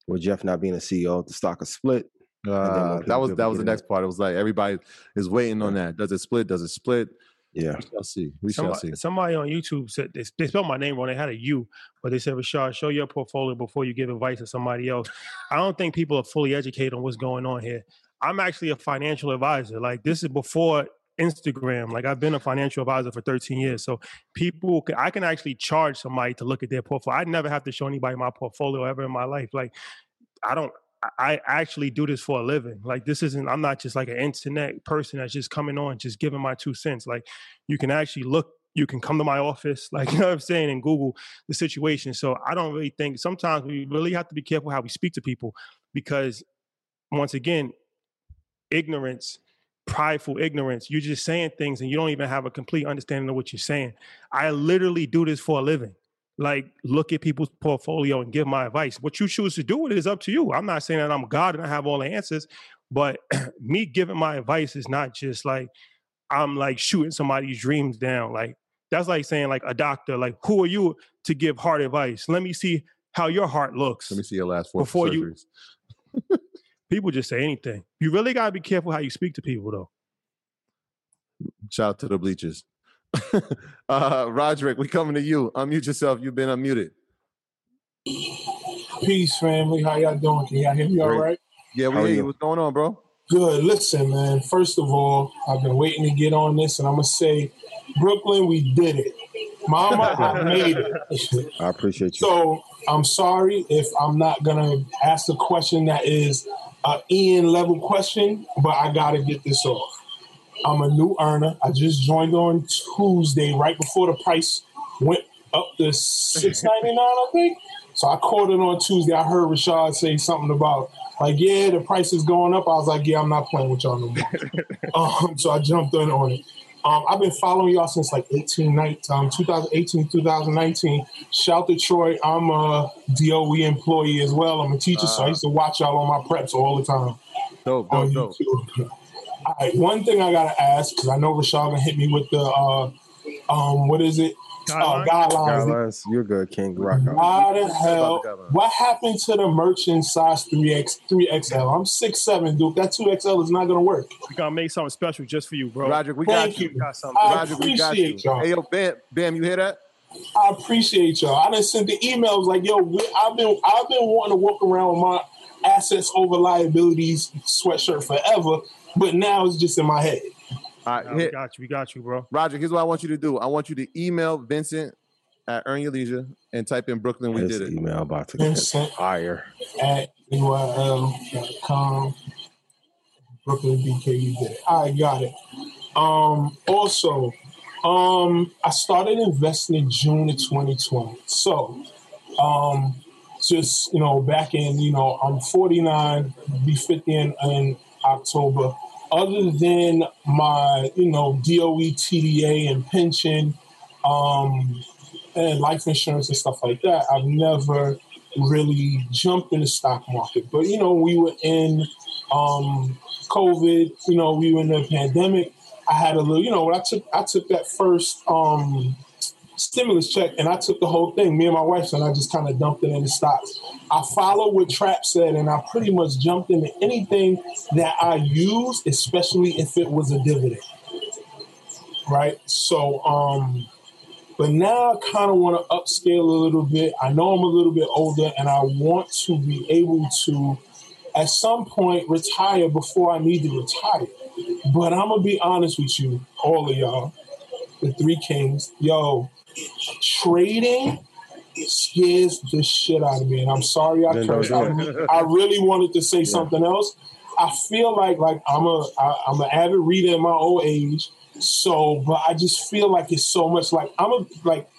with Jeff not being a CEO, the stock is split. Uh, that was that was the next part. It was like everybody is waiting on that. Does it split? Does it split? Yeah, we shall see. We somebody, shall see. Somebody on YouTube said they, they spelled my name wrong. They had a U, but they said, "Rashad, show your portfolio before you give advice to somebody else." I don't think people are fully educated on what's going on here. I'm actually a financial advisor. Like this is before Instagram. Like I've been a financial advisor for 13 years. So people, can, I can actually charge somebody to look at their portfolio. I never have to show anybody my portfolio ever in my life. Like I don't. I actually do this for a living. Like this isn't. I'm not just like an internet person that's just coming on, just giving my two cents. Like you can actually look you can come to my office, like you know what I'm saying, and Google the situation. So I don't really think sometimes we really have to be careful how we speak to people because once again, ignorance, prideful ignorance, you're just saying things and you don't even have a complete understanding of what you're saying. I literally do this for a living. Like look at people's portfolio and give my advice. What you choose to do with it is up to you. I'm not saying that I'm God and I have all the answers, but me giving my advice is not just like I'm like shooting somebody's dreams down. Like that's like saying like a doctor, like who are you to give heart advice? Let me see how your heart looks. Let me see your last four before surgeries. you. people just say anything. You really gotta be careful how you speak to people, though. Shout out to the bleachers. uh, Roderick, we coming to you. Unmute yourself. You've been unmuted. Peace, family. How y'all doing? Can y'all hear me all Great. right? Yeah, we hear you. you? What's going on, bro? Good. Listen, man. First of all, I've been waiting to get on this, and I'm gonna say, Brooklyn, we did it. Mama, I made it. I appreciate you. so I'm sorry if I'm not gonna ask a question that is a Ian level question, but I gotta get this off. I'm a new earner. I just joined on Tuesday, right before the price went up to six ninety nine, I think. So I called it on Tuesday. I heard Rashad say something about like, yeah, the price is going up. I was like, yeah, I'm not playing with y'all no more. um, so I jumped in on it. Um, I've been following y'all since like 18, 19, um, 2018, 2019. Shout to Troy. I'm a DOE employee as well. I'm a teacher, so I used to watch y'all on my preps all the time Dope, dope, dope. All right, one thing I gotta ask because I know Rashad gonna hit me with the uh, um, what is it? Oh, guidelines? guidelines. Guidelines, you're good, King. Rock out. Why the hell? What happened to the merchant size three X, three XL? I'm six seven, dude. That two XL is not gonna work. We gotta make something special just for you, bro. Roderick, we Thank got you. you. We got something. I Roderick, we got you. y'all. Hey, yo, Bam, Bam, you hear that? I appreciate y'all. I done sent the emails like, yo, we, I've been I've been wanting to walk around with my assets over liabilities sweatshirt forever, but now it's just in my head. All right, Nah, we got you. We got you, bro. Roger, here's what I want you to do. I want you to email Vincent at Earn Your Leisure and type in Brooklyn. We His did it. email about to get Vincent. fire. at URL.com. Brooklyn BK, you did it. I got it. Um, also, um, I started investing in June of 2020. So, um, just you know, back in you know, I'm 49, be 50 in, in October. Other than my you know DOE, TDA, and pension, um, and life insurance and stuff like that, I've never really jumped in the stock market. But you know, we were in um, COVID. You know, we were in the pandemic. I had a little. You know, I took I took that first um, stimulus check and I took the whole thing. Me and my wife and I just kind of dumped it in the stocks. I followed what Trap said, and I pretty much jumped into anything that I used, especially if it was a dividend. Right. So. um but now I kind of want to upscale a little bit. I know I'm a little bit older and I want to be able to, at some point, retire before I need to retire. But I'm going to be honest with you, all of y'all, the three kings. Yo, trading scares the shit out of me. And I'm sorry I cursed. I, I really wanted to say something else. I feel like like I'm a I, I'm an avid reader in my old age. So, but I just feel like it's so much like I'm a like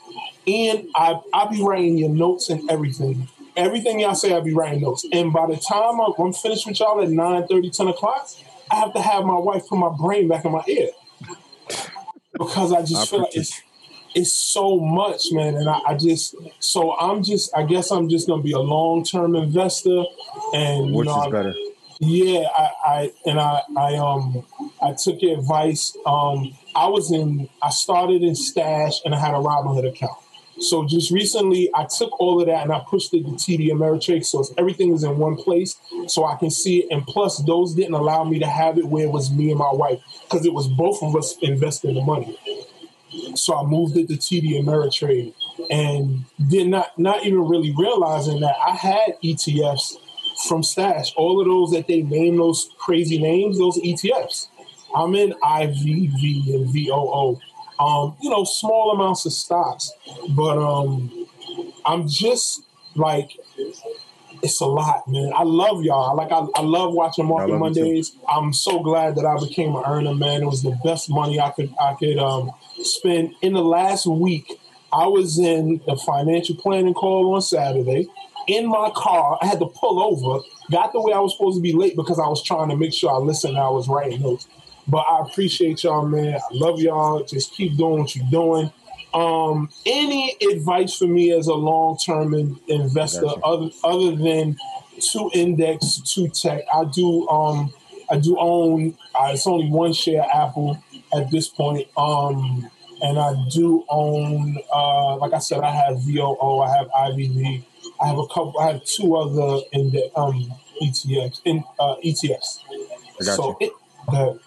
and I I be writing your notes and everything. Everything y'all say, I be writing notes. And by the time I'm, I'm finished with y'all at 9 30, 10 o'clock, I have to have my wife put my brain back in my ear. Because I just I feel like it's it's so much, man. And I, I just so I'm just I guess I'm just gonna be a long term investor and you Which know, is better? yeah, I, I and I, I um I took your advice. Um, I was in I started in Stash and I had a Robinhood account. So just recently, I took all of that and I pushed it to TD Ameritrade, so everything is in one place, so I can see it. And plus, those didn't allow me to have it where it was me and my wife, because it was both of us investing the money. So I moved it to TD Ameritrade, and did not not even really realizing that I had ETFs from Stash. All of those that they name those crazy names, those ETFs. I'm in IVV and VOO. Um, you know, small amounts of stocks, but um, I'm just like it's a lot, man. I love y'all. Like I, I love watching Market love. Mondays. I'm so glad that I became an earner, man. It was the best money I could I could um spend. In the last week, I was in the financial planning call on Saturday. In my car, I had to pull over. Got the way I was supposed to be late because I was trying to make sure I listened. and I was writing notes. But I appreciate y'all, man. I love y'all. Just keep doing what you're doing. Um, any advice for me as a long-term in, investor, Gotcha. other other than two index, two tech? I do. Um, I do own. Uh, it's only one share Apple at this point. Um, and I do own. Uh, like I said, I have VOO. I have IVV. I have a couple. I have two other index um, ETFs. In uh, ETFs. I got so you. it, the,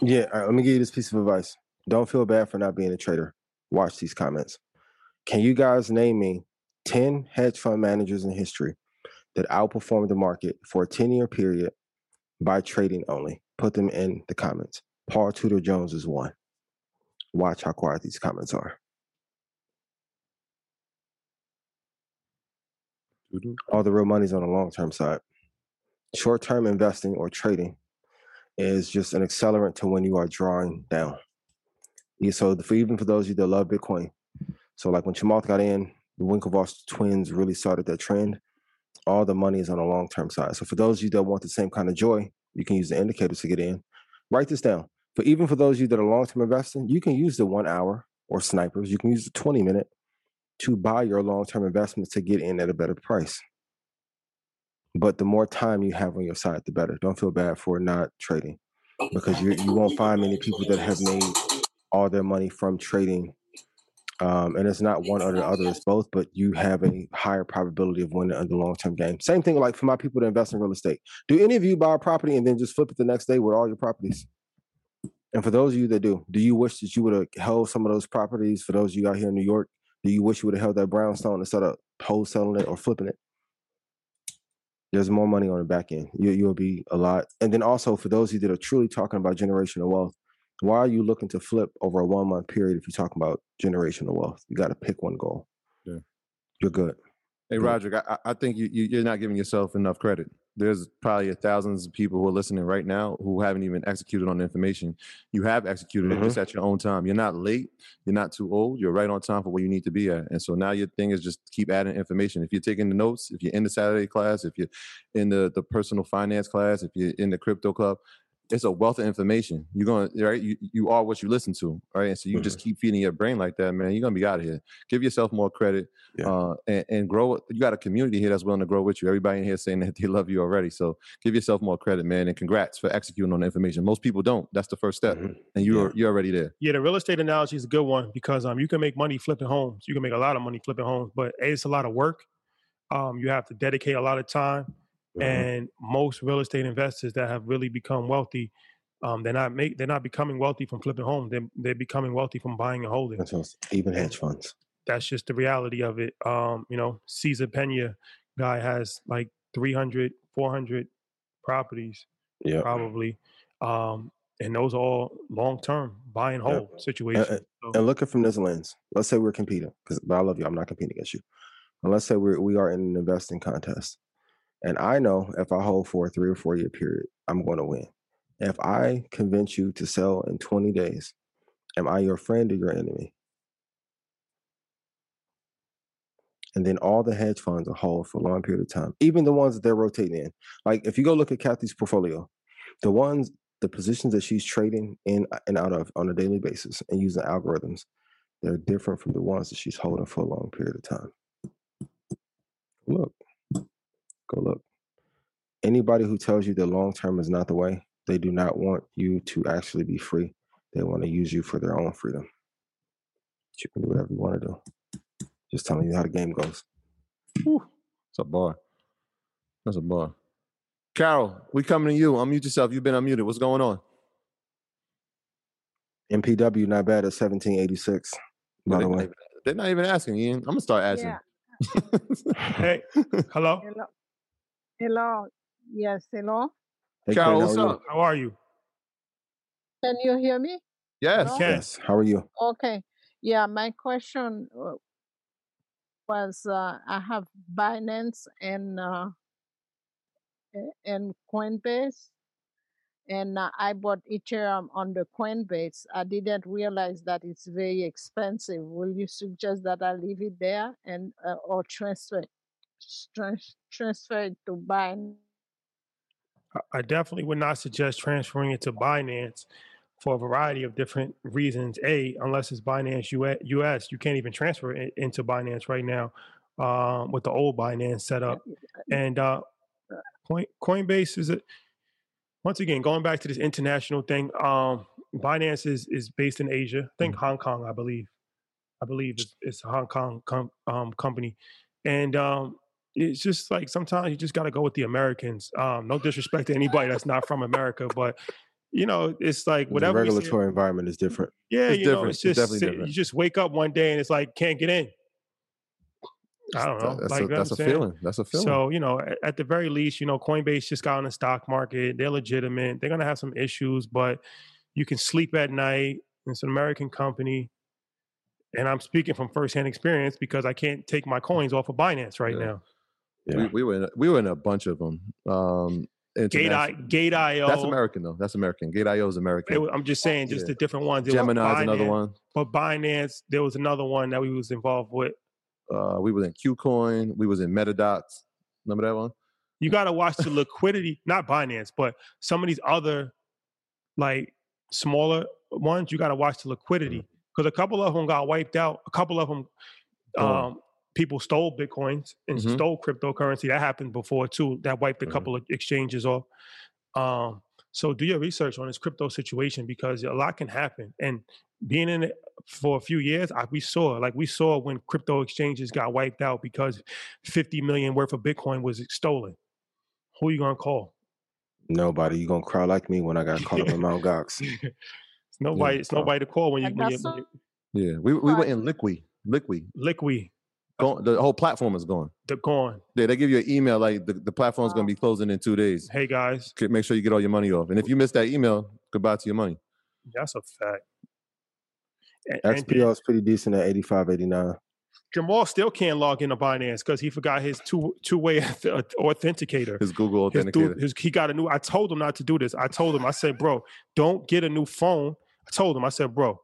Yeah, right, let me give you this piece of advice. Don't feel bad for not being a trader. Watch these comments. Can you guys name me 10 hedge fund managers in history that outperformed the market for a 10 year period by trading only? Put them in the comments. Paul Tudor Jones is one. Watch how quiet these comments are. All the real money's on the long term side. Short term investing or trading is just an accelerant to when you are drawing down. Yeah, so for even for those of you that love Bitcoin, so like when Chamath got in, the Winklevoss twins really started that trend. All the money is on the long term side. So for those of you that want the same kind of joy, you can use the indicators to get in. Write this down. But even for those of you that are long term investing, you can use the one hour or snipers. You can use the 20 minute to buy your long term investments to get in at a better price. But the more time you have on your side, the better. Don't feel bad for not trading because you you won't find many people that have made all their money from trading. Um, and it's not one or the other, it's both, but you have a higher probability of winning in the long term game. Same thing like for my people that invest in real estate. Do any of you buy a property and then just flip it the next day with all your properties? And for those of you that do, do you wish that you would have held some of those properties? For those of you out here in New York, do you wish you would have held that brownstone instead of wholesaling it or flipping it? There's more money on the back end. You, you'll be a lot. And then also for those of you that are truly talking about generational wealth, why are you looking to flip over a one month period if you're talking about generational wealth? You got to pick one goal. Yeah. You're good. Hey. Roderick, I, I think you, you you're not giving yourself enough credit. There's probably thousands of people who are listening right now who haven't even executed on the information. You have executed it just mm-hmm. at your own time. You're not late. You're not too old. You're right on time for where you need to be at. And so now your thing is just keep adding information. If you're taking the notes, if you're in the Saturday class, if you're in the the personal finance class, if you're in the crypto club, it's a wealth of information. You're gonna right. You you are what you listen to, right? And so you just keep feeding your brain like that, man. You're gonna be out of here. Give yourself more credit, uh, and, and grow. You got a community here that's willing to grow with you. Everybody in here saying that they love you already. So give yourself more credit, man, and congrats for executing on the information. Most people don't. That's the first step, and you're you're already there. Yeah, the real estate analogy is a good one because um, you can make money flipping homes. You can make a lot of money flipping homes, but A, it's a lot of work. Um, you have to dedicate a lot of time. And most real estate investors that have really become wealthy, um, they're not make they're not becoming wealthy from flipping homes. They're they're becoming wealthy from buying and holding. That's awesome. Even hedge funds. That's just the reality of it. Um, you know, Cesar Pina guy has like 300, 400 properties, Yeah. probably. Um, and those are all long term buy and hold And, situations. and- So- and look at from this lens. Let's say we're competing, because I love you. I'm not competing against you. And let's say we're we are in an investing contest, and I know if I hold for a three or four year period, I'm going to win. If I convince you to sell in 20 days, am I your friend or your enemy? And then all the hedge funds are hold for a long period of time, even the ones that they're rotating in. Like if you go look at Cathie's portfolio, the ones, the positions that she's trading in uh, and out of on a daily basis and using algorithms, they're different from the ones that she's holding for a long period of time. Look, go look. Anybody who tells you that long term is not the way, they do not want you to actually be free. They want to use you for their own freedom. But you can do whatever you want to do. Just telling you how the game goes. It's a bar. That's a bar. Carol, we coming to you. Unmute yourself. You've been unmuted. What's going on? MPW not bad at 1786. By They're the not way, even- They're not even asking, Ian. I'm gonna start asking. hey, hello. Hello. Hello. Yes, hello. Hey, Carol, Quinn, what's how are up? How are you? Can you hear me? Yes. Hello? Yes. How are you? Okay. Yeah, my question uh, was uh, I have Binance and uh, and Coinbase, and uh, I bought Ethereum on the Coinbase. I didn't realize that it's very expensive. Will you suggest that I leave it there and uh, or transfer it, trans- transfer it to Binance? I- I definitely would not suggest transferring it to Binance for a variety of different reasons. A, unless it's Binance US, you can't even transfer it into Binance right now um, with the old Binance setup. And uh, Coinbase is a once again going back to this international thing. Um, Binance is is based in Asia. I think Hong Kong, I believe. I believe it's, it's a Hong Kong com- um, company, and um, it's just like sometimes you just got to go with the Americans. Um, no disrespect to anybody that's not from America, but you know, it's like whatever. see- regulatory environment is different. yeah, It's you know, different. it's It's just definitely different. you just wake up one day and it's like can't get in. I don't know. That's like, a, you know that's a what I'm saying? feeling. That's a feeling. So you know, at, at the very least, you know, Coinbase just got on the stock market. They're legitimate. They're gonna have some issues, but you can sleep at night. It's an American company, and I'm speaking from firsthand experience because I can't take my coins off of Binance right Yeah. now. We, we were in a, we were in a bunch of them. Um, Gate I, international- Gate IO. That's American though. That's American. Gate IO is American. It I'm just saying, just Yeah. the different ones. There was Gemini's another one. But Binance, there was another one that we was involved with. Uh, we was in KuCoin. We was in Metadots. Remember that one? you got to watch the liquidity, not Binance, but some of these other like smaller ones. You got to watch the liquidity because a couple of them got wiped out. A couple of them, Gone. um, people stole bitcoins and Mhm. stole cryptocurrency. That happened before too. That wiped a Mhm. couple of exchanges off. Um, so do your research on this crypto situation because a lot can happen. And being in it for a few years, I, we saw like we saw when crypto exchanges got wiped out because 50 million worth of Bitcoin was stolen. Who you gonna call? Nobody. You gonna cry like me when I got caught up in Mount Gox. It's nobody. it's so- nobody to call when you And when you, when you Yeah, we we were in Liqui. Liqui. liquid. Gone, the whole platform is gone. They're gone. Yeah, they give you an email like the, the platform's going to be closing in two days. Hey guys, Make sure you get all your money off. And if you miss that email, goodbye to your money. that's a fact. And, and XPL is pretty decent at 85, 89. Jamal still can't log into Binance because he forgot his two two way authenticator. His Google Authenticator. dude- his- he got a new. I told him not to do this. I told him. I said, bro, don't get a new phone. I told him. I said, bro.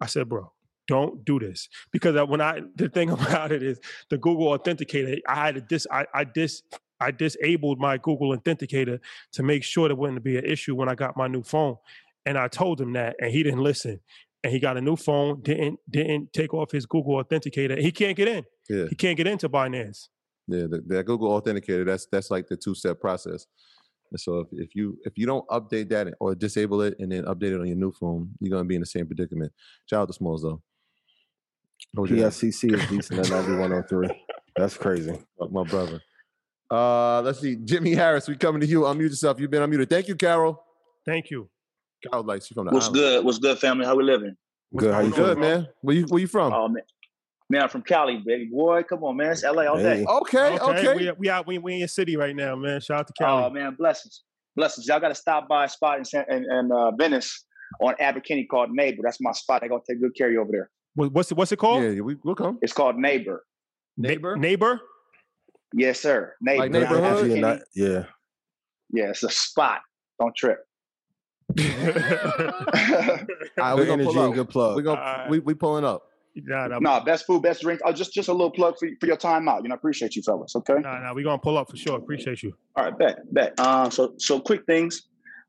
I said, bro, don't do this because when I the thing about it is the Google Authenticator. I had to dis. I, I dis. I disabled my Google Authenticator to make sure there wouldn't be an issue when I got my new phone, and I told him that, and he didn't listen. And he got a new phone. Didn't didn't take off his Google Authenticator. He can't get in. yeah, He can't get into Binance. yeah. The, that Google Authenticator. That's that's like the two step process. And so if, if you if you don't update that or disable it and then update it on your new phone, you're gonna be in the same predicament. Shout out to Smalls though. What was your name? PSCC is decent at 9103. That's crazy. Oh, my brother. Uh, let's see. Jimmy Harris, we coming to you. Unmute yourself. You've been unmuted. Thank you, Carol. Thank you. Carol likes you from the What's island. good? What's good, family? How we living? Good. How you Good, feeling? man. Where you where you from? Oh man, man, I'm from Cali, baby boy. Come on, man. It's LA all day. Hey. okay, okay. We, we out. We, we in your city right now, man. Shout out to Cali. Oh man, blessings, blessings. Y'all got to stop by a spot in San, in, in uh, Venice on Abbot Kinney called Neighbor. That's my spot. I gonna take good care of you over there. What- what's it? What's it called? yeah, yeah, we, we'll come. It's called Neighbor. Na- Neighbor? Neighbor. Yes, sir. Neighbor. Like neighborhood? energy and Abbot Kinney. not- yeah. Yeah, it's a spot. Don't trip. All right, we Good gonna energy pull and up. good plug. We gonna Alright. we, we pulling up. nah, nah, nah, best food, best drink. Oh, just just a little plug for, for your time out. You know, appreciate you, fellas. Okay. nah, nah. We gonna pull up for sure. Appreciate you. All right, bet, bet. Uh, so, so quick things.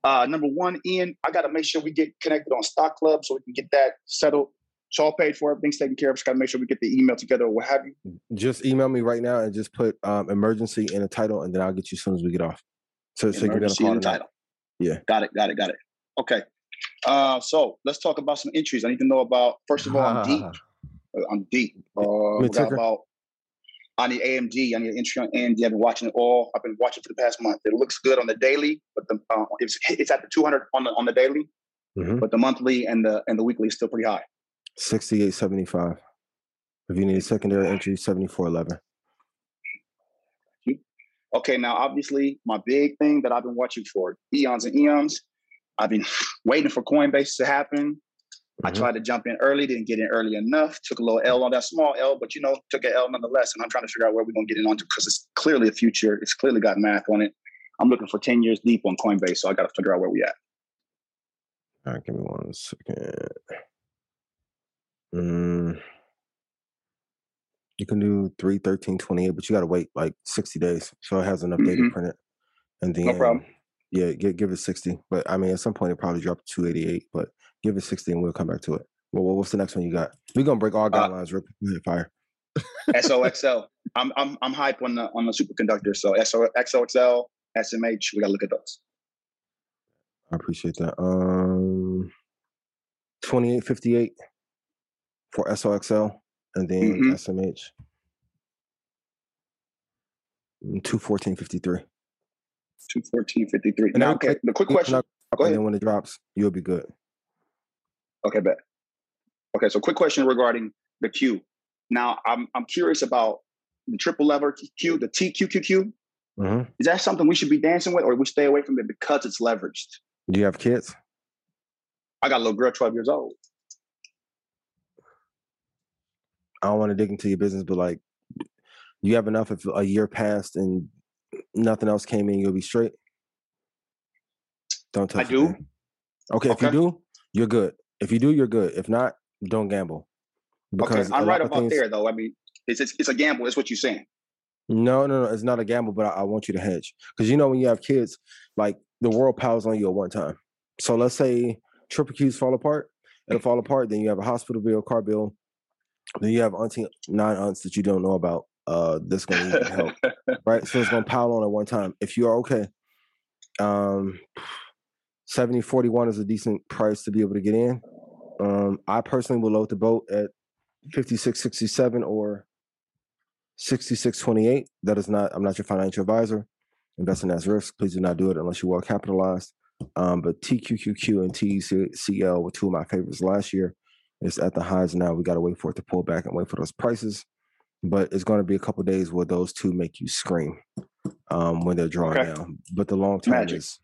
Uh, number one, Ian, I got to make sure we get connected on Stock Club so we can get that settled. It's all paid for. Everything's taken care of. Just got to make sure we get the email together or what have you. Just email me right now and just put um, emergency in the title, and then I'll get you as soon as we get off. So, so you can be on the Emergency call in the title. Yeah. Got it. Got it. Got it. Okay. Uh, so let's talk about some entries. I need to know about. First of all, I'm deep. Uh, I'm deep. Uh, we got about. I need AMD. I need an entry on AMD. I've been watching it all. I've been watching for the past month. It looks good on the daily, but the uh, it's it's at the 200 on the on the daily, Mhm. but the monthly and the and the weekly is still pretty high. 6875. If you need a secondary entry, 7411. Okay, now obviously my big thing that I've been watching for eons and eons. I've been waiting for Coinbase to happen. I Mhm. tried to jump in early, didn't get in early enough. Took a little L on that small L, but you know, took an L nonetheless. And I'm trying to figure out where we're gonna get in onto because it's clearly a future. It's clearly got math on it. I'm looking for 10 years deep on Coinbase, so I got to figure out where we at. All right, give me one second. Mm, you can do 3, 13, 28, but you got to wait like 60 days. So it has enough data Mhm. printed. And then, No problem. yeah, give, give it 60. But I mean, at some point, it probably dropped 288, but give it 60 and we'll come back to it. Well, what's the next one you got? We're going to break all guidelines real quick. Go Fire. SOXL. I'm I'm I'm hype on the on the superconductor. So SO, XOXL, SMH. We got to look at those. I appreciate that. Um, 2858 for SOXL and then Mhm. SMH. Mm, 21453. Two fourteen fifty three. Now, okay. click- The quick question. Go And ahead. then when it drops, you'll be good. Okay, bet. Okay, so quick question regarding the Q. Now, I'm I'm curious about the triple lever Q, the TQQQ. hmm Is that something we should be dancing with, or we stay away from it because it's leveraged? Do you have kids? I got a little girl, twelve years old. I don't want to dig into your business, but like, you have enough if a year passed and nothing else came in, you'll be straight. Don't touch I do. man. Okay, if you do, you're good. If you do, you're good. If not, don't gamble. Okay, I'm right about things- there though. I mean, it's it's, it's a gamble. It's what you're saying. No, no, no. It's not a gamble, but I, I want you to hedge because you know when you have kids, like the world piles on you at one time. So let's say triple Qs fall apart. It'll fall apart. Then you have a hospital bill, car bill. Then you have auntie, nine aunts that you don't know about. Uh, that's going to need help, right? So it's going to pile on at one time. If you are okay, um, 70 41 is a decent price to be able to get in. Um, I personally will load the boat at 56 67 or 6628. That is not, I'm not your financial advisor. Investing as risk. Please do not do it unless you're well capitalized. Um, but TQQQ and TCL were two of my favorites last year. It's at the highs now. We got to wait for it to pull back and wait for those prices. But it's going to be a couple days where those two make you scream um, when they're drawing Okay. down. But the long term Magic. is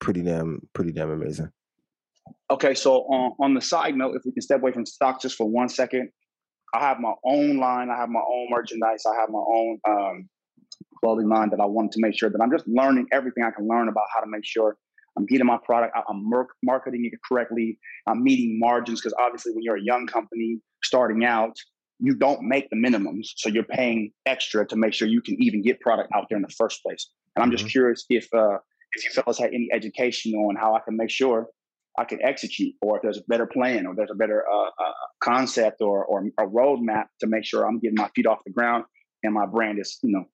pretty damn, pretty damn amazing. Okay, so on on the side note, if we can step away from stock just for one second, I have my own line. I have my own merchandise. I have my own um, clothing line that I wanted to make sure that I'm just learning everything I can learn about how to make sure I'm getting my product. I'm marketing it correctly. I'm meeting margins because obviously, when you're a young company starting out, you don't make the minimums, so you're paying extra to make sure you can even get product out there in the first place. And I'm just curious if uh, if you fellas had any education on how I can make sure I can execute, or if there's a better plan, or there's a better uh, uh, concept, or or a roadmap to make sure I'm getting my feet off the ground and my brand is, you know,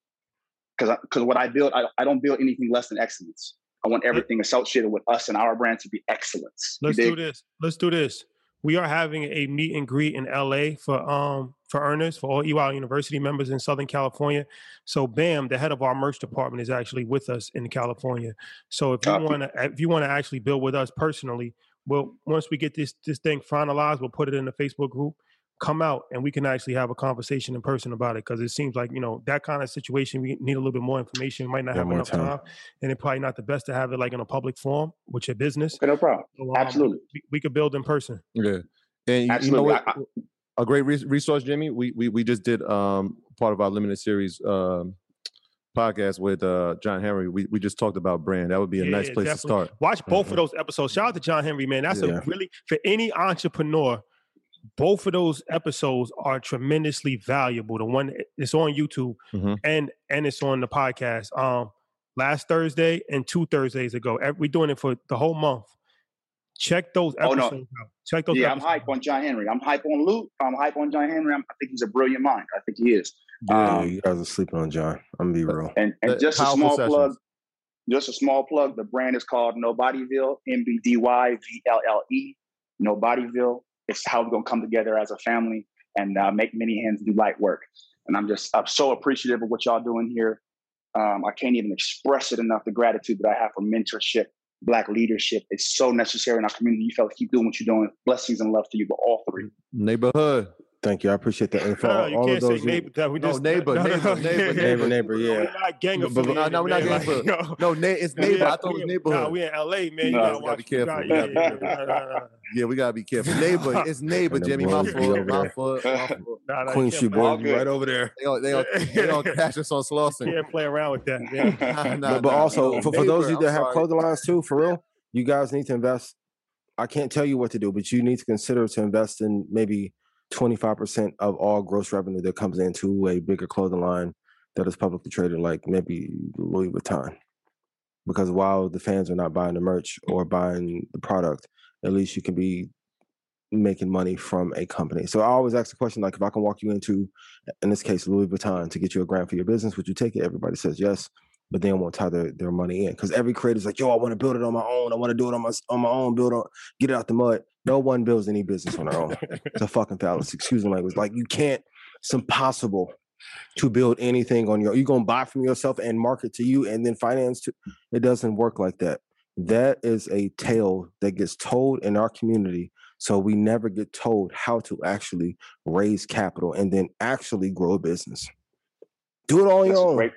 because because what I build, I, I don't build anything less than excellence. I want everything associated with us and our brand to be excellence. Let's do this. Let's do this. We are having a meet and greet in LA for um for earners for all EY University members in Southern California. So Bam, the head of our merch department, is actually with us in California. So if you want to if you want to actually build with us personally, well, once we get this this thing finalized, we'll put it in the Facebook group. Come out and we can actually have a conversation in person about it because it seems like you know that kind of situation. We need a little bit more information. We might not Yeah, have enough time. time, and it's probably not the best to have it like in a public forum with your business. Okay, no problem. So, um, Absolutely. we, we could build in person. Yeah, and you- you know what? I- a great res- resource, Jimmy. We we we just did um part of our limited series um podcast with uh John Henry. We we just talked about brand. That would be a Yeah, nice place to start. Watch both Mhm. of those episodes. Shout out to John Henry, man. That's Yeah. a really for any entrepreneur. Both of those episodes are tremendously valuable. The one it's on YouTube Mhm. and and it's on the podcast. Um, last Thursday and two Thursdays ago. We're doing it for the whole month. Check those Oh, no. episodes out. Check those. yeah, I'm hype on John Henry. I'm hype on Luke. I'm hype on John Henry. I'm, I think he's a brilliant mind. I think he is. Yeah, Um, you guys are sleeping on John. I'm gonna be real. And and just a small sessions. plug, just a small plug. The brand is called Nobodyville, N B D Y V L L E. Nobodyville. It's how we're gonna come together as a family and uh, make many hands do light work. And I'm just I'm so appreciative of what y'all doing here. Um, I can't even express it enough. The gratitude that I have for mentorship, black leadership is so necessary in our community. You fellas keep doing what you're doing. Blessings and love to you, but all three. Neighborhood. Thank you. I appreciate that. And for No, no, all, you all can't of say those, who- neighbor. That we No, just neighbor, no, no, neighbor, no, neighbor, neighbor, neighbor, We're yeah. not gang But- but- no, no, we're not man. gang Like, No, na- it's Yeah, neighbor. I thought it was yeah. neighborhood. Nah, we in LA, man. You No, gotta gotta be careful. You You gotta, gotta yeah, be yeah, yeah. Yeah, we gotta be careful. Neighbor, it's neighbor, And Jimmy. My boys be fault. over My there. fault. My fault. Nah, nah, Queen you Street can't boys right over there. They don't, they gonna, they gonna catch us on Slauson. can't play around with that. Man. Nah, nah, but, but also for, for those of you that have sorry. clothing lines too, for real, you guys need to invest. I can't tell you what to do, but you need to consider to invest in maybe 25% of all gross revenue that comes into a bigger clothing line that is publicly traded, like maybe Louis Vuitton. Because while the fans are not buying the merch or buying the product, at least you can be making money from a company. So I always ask the question like, if I can walk you into, in this case, Louis Vuitton to get you a grant for your business, would you take it? Everybody says yes, but they don't want to tie their, their money in because every creator's like, yo, I want to build it on my own. I want to do it on my on my own. Build on, get it out the mud. No one builds any business on their own. it's a fucking fallacy. Excuse the language. Like you can't. It's impossible to build anything on your. You're gonna buy from yourself and market to you, and then finance to. It doesn't work like that. That is a tale that gets told in our community. So we never get told how to actually raise capital and then actually grow a business. Do it all on That's your own. great.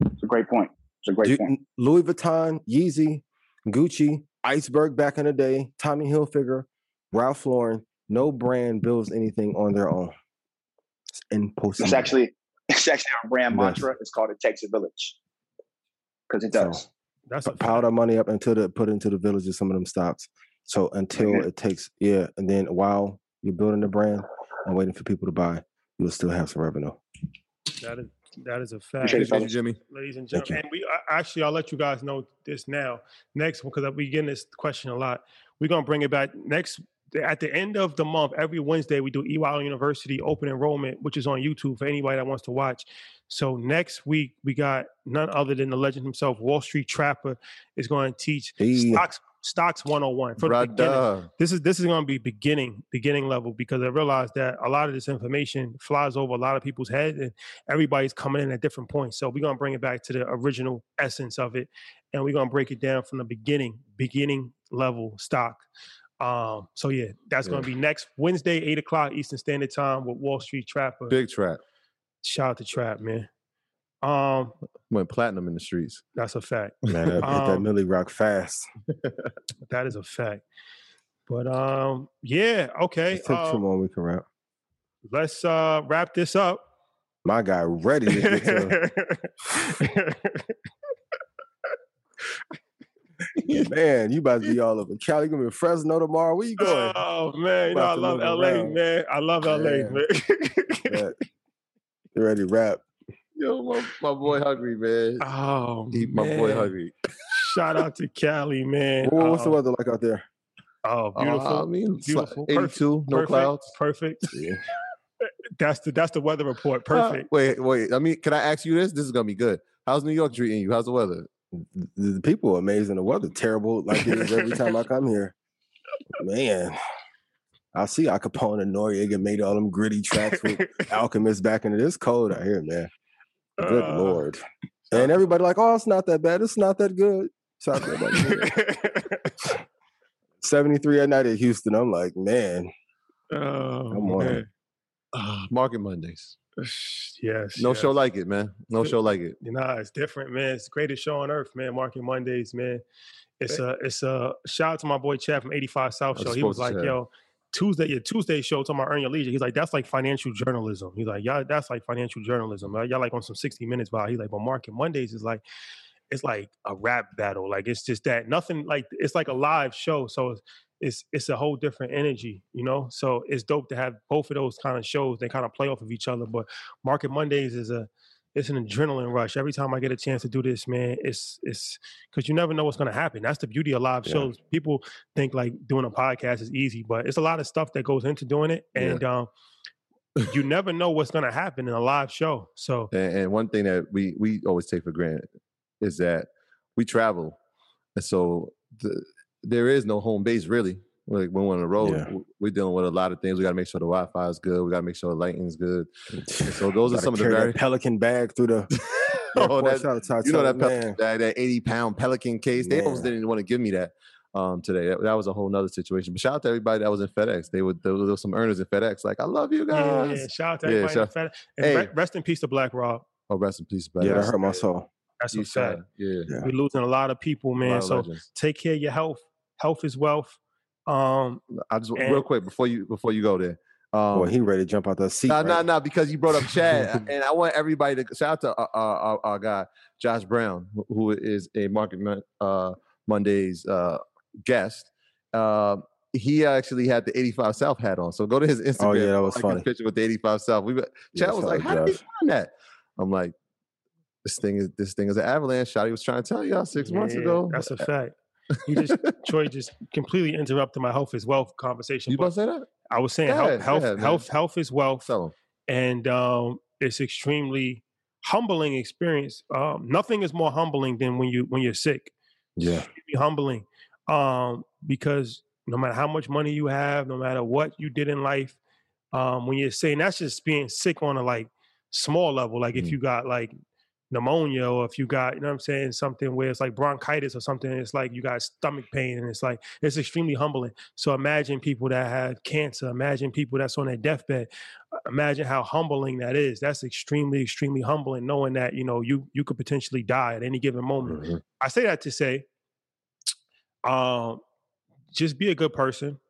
It's a great point. It's a great Do- point. Louis Vuitton, Yeezy, Gucci, Iceberg back in the day, Tommy Hilfiger, Ralph Lauren. No brand builds anything on their own. It's impossible. It's actually it's actually our brand Yes. mantra. It's called "It Takes a Village" because it So, does. That's p- pile that money up until the put into the villages. Some of them stops. So until Mhm. it takes yeah, and then while you're building the brand and waiting for people to buy, you'll still have some revenue. That is that is a fact. Appreciate it, Appreciate you, fellas. Jimmy. ladies and gentlemen. And we actually, I'll let you guys know this now. Next, because we getting this question a lot. We're gonna bring it back next at the end of the month. Every Wednesday, we do EYL University open enrollment, which is on YouTube for anybody that wants to watch. So next week, we got none other than the legend himself, Wall Street Trapper, is going to teach Hey. stocks stocks 101 for the beginning this is this is going to be beginning beginning level because I realized that a lot of this information flies over a lot of people's head and everybody's coming in at different points. So we're going to bring it back to the original essence of it, and we're going to break it down from the beginning, beginning level stock. Um, so yeah, that's going to be next Wednesday, eight o'clock Eastern Standard Time with Wall Street Trapper. Big trap. Shout out to Trap, man. Um, Went platinum in the streets. that's a fact. Man, that, hit that Um, Millie Rock fast. That is a fact. But um, yeah, okay. Let's take two um, more. We can wrap. let's uh wrap this up. My guy ready to to Man, you about to be all over Cali. You gonna be in Fresno tomorrow. Where you going? oh man, you know I love LA, around. man. I love LA, Yeah. man. Bet. You ready to rap? Yo, my, my boy hungry, man. oh He, my boy man. hungry. Shout out to Cali, man. Wha- What's the Um, weather like out there? Oh, beautiful. Uh, I mean, it's like beautiful. 82, no perfect, clouds. Perfect. Yeah. That's the that's the weather report. Uh, Perfect. wait, wait. I mean, can I ask you this? This is gonna be good. How's New York treating you? How's the weather? The, the people are amazing. The weather terrible, like it is every time I come here. Man, I see Al Capone and Noreaga made all them gritty tracks with Alchemist back into this It's cold out here, man. Good Uh, lord. And everybody like, oh, it's not that bad. It's not that good. It's not that bad. 73 at night at Houston. I'm like, man, oh, I'm on man. it. Ah, Market Mondays. Yes. No yes. show like it, man. No show like it. Nah, it's different, man. It's the greatest show on earth, man. Market Mondays, man. It's a it's a shout out to my boy Chad from 85 South Show. He was like, Chad. yo, Tuesday, your Tuesday show talking about earn your leisure. He's like, that's like financial journalism. He's like, y'all, that's like financial journalism. Y'all y'all like on some 60 minutes vibe. He's like, but Market Mondays is like, it's like a rap battle. Like it's just that nothing like it's like a live show. So it's it's it's a whole different energy, you know. So it's dope to have both of those kind of shows. They kind of play off of each other. But Market Mondays is a it's an adrenaline rush. Every time I get a chance to do this, man, it's it's because you never know what's gonna happen. That's the beauty of live Yeah. shows. People think like doing a podcast is easy, but it's a lot of stuff that goes into doing it, Yeah. and um, you never know what's gonna happen in a live show. So And, and one thing that we we always take for granted is that we travel, and so the, there is no home base really. Like when we're on the road, Yeah. we're dealing with a lot of things. We got to make sure the Wi-Fi is good. We got to make sure the lighting's good. And so those are some of the very Pelican bag through the. Oh, that- to you know that Titanic, pel- that, that 80 pound pelican case they almost didn't want to give me that um today that, that was a whole nother situation but shout out to everybody that was in fedex they were there was some earners in fedex like i love you guys yeah, shout out to Yeah, everybody. in shout- the Fed- and Hey. re- rest in peace to Black Rob. oh rest in peace Black Yeah, that hurt my soul. That's a fact. Yeah Yeah. We're losing a lot of people, man. lot of So legends. take care of your health. Health is wealth. Um, I just and- real quick before you before you go there. Um, Boy, he ready to jump out the seat. No, right? no, no, because you brought up Chad, and I want everybody to shout out to uh, uh, our, our guy Josh Brown, who- who is a Market uh, Mondays uh, guest. Uh, he actually had the 85 South hat on, so go to his Instagram. Oh, yeah, that was like funny. Picture with the 85 South. We, Chad Yeah, was like, out "How did he find that?" I'm like, "This thing is this thing is an avalanche." shot." Shotty was trying to tell y'all six months ago. That's a fact. You just Troy just completely interrupted my health is wealth conversation. You about to say that? I was saying health, ahead, health, health, health is wealth, 'em. and um, it's extremely humbling experience. Um, nothing is more humbling than when you when you're sick. Yeah. Humbling, um, because no matter how much money you have, no matter what you did in life, um, when you're saying that's just being sick on a like small level. Like if Mm. you got like pneumonia or if you got, you know what I'm saying, something where it's like bronchitis or something, it's like you got stomach pain and it's like it's extremely humbling. So imagine people that have cancer, imagine people that's on their deathbed. uh, Imagine how humbling that is. That's extremely, extremely humbling, knowing that, you know, you you could potentially die at any given moment. Mhm. I say that to say, um, just be a good person.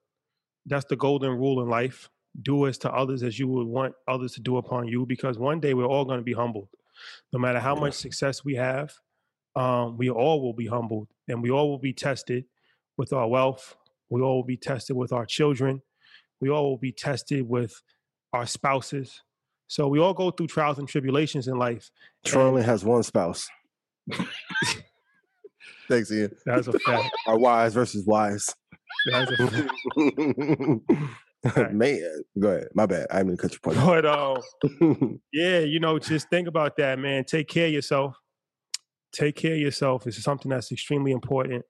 That's the golden rule in life. Do as to others as you would want others to do upon you, because one day we're all going to be humbled. No matter how much success we have, um, we all will be humbled, and we all will be tested with our wealth. We all will be tested with our children. We all will be tested with our spouses. So we all go through trials and tribulations in life. Troy only has one spouse. Thanks, Ian. That's a fact. Are wise versus wise. That's a fact. Man, go ahead. My bad. I didn't mean to cut your point. But um, yeah, you know, just think about that, man. Take care of yourself. Take care of yourself. It's something that's extremely important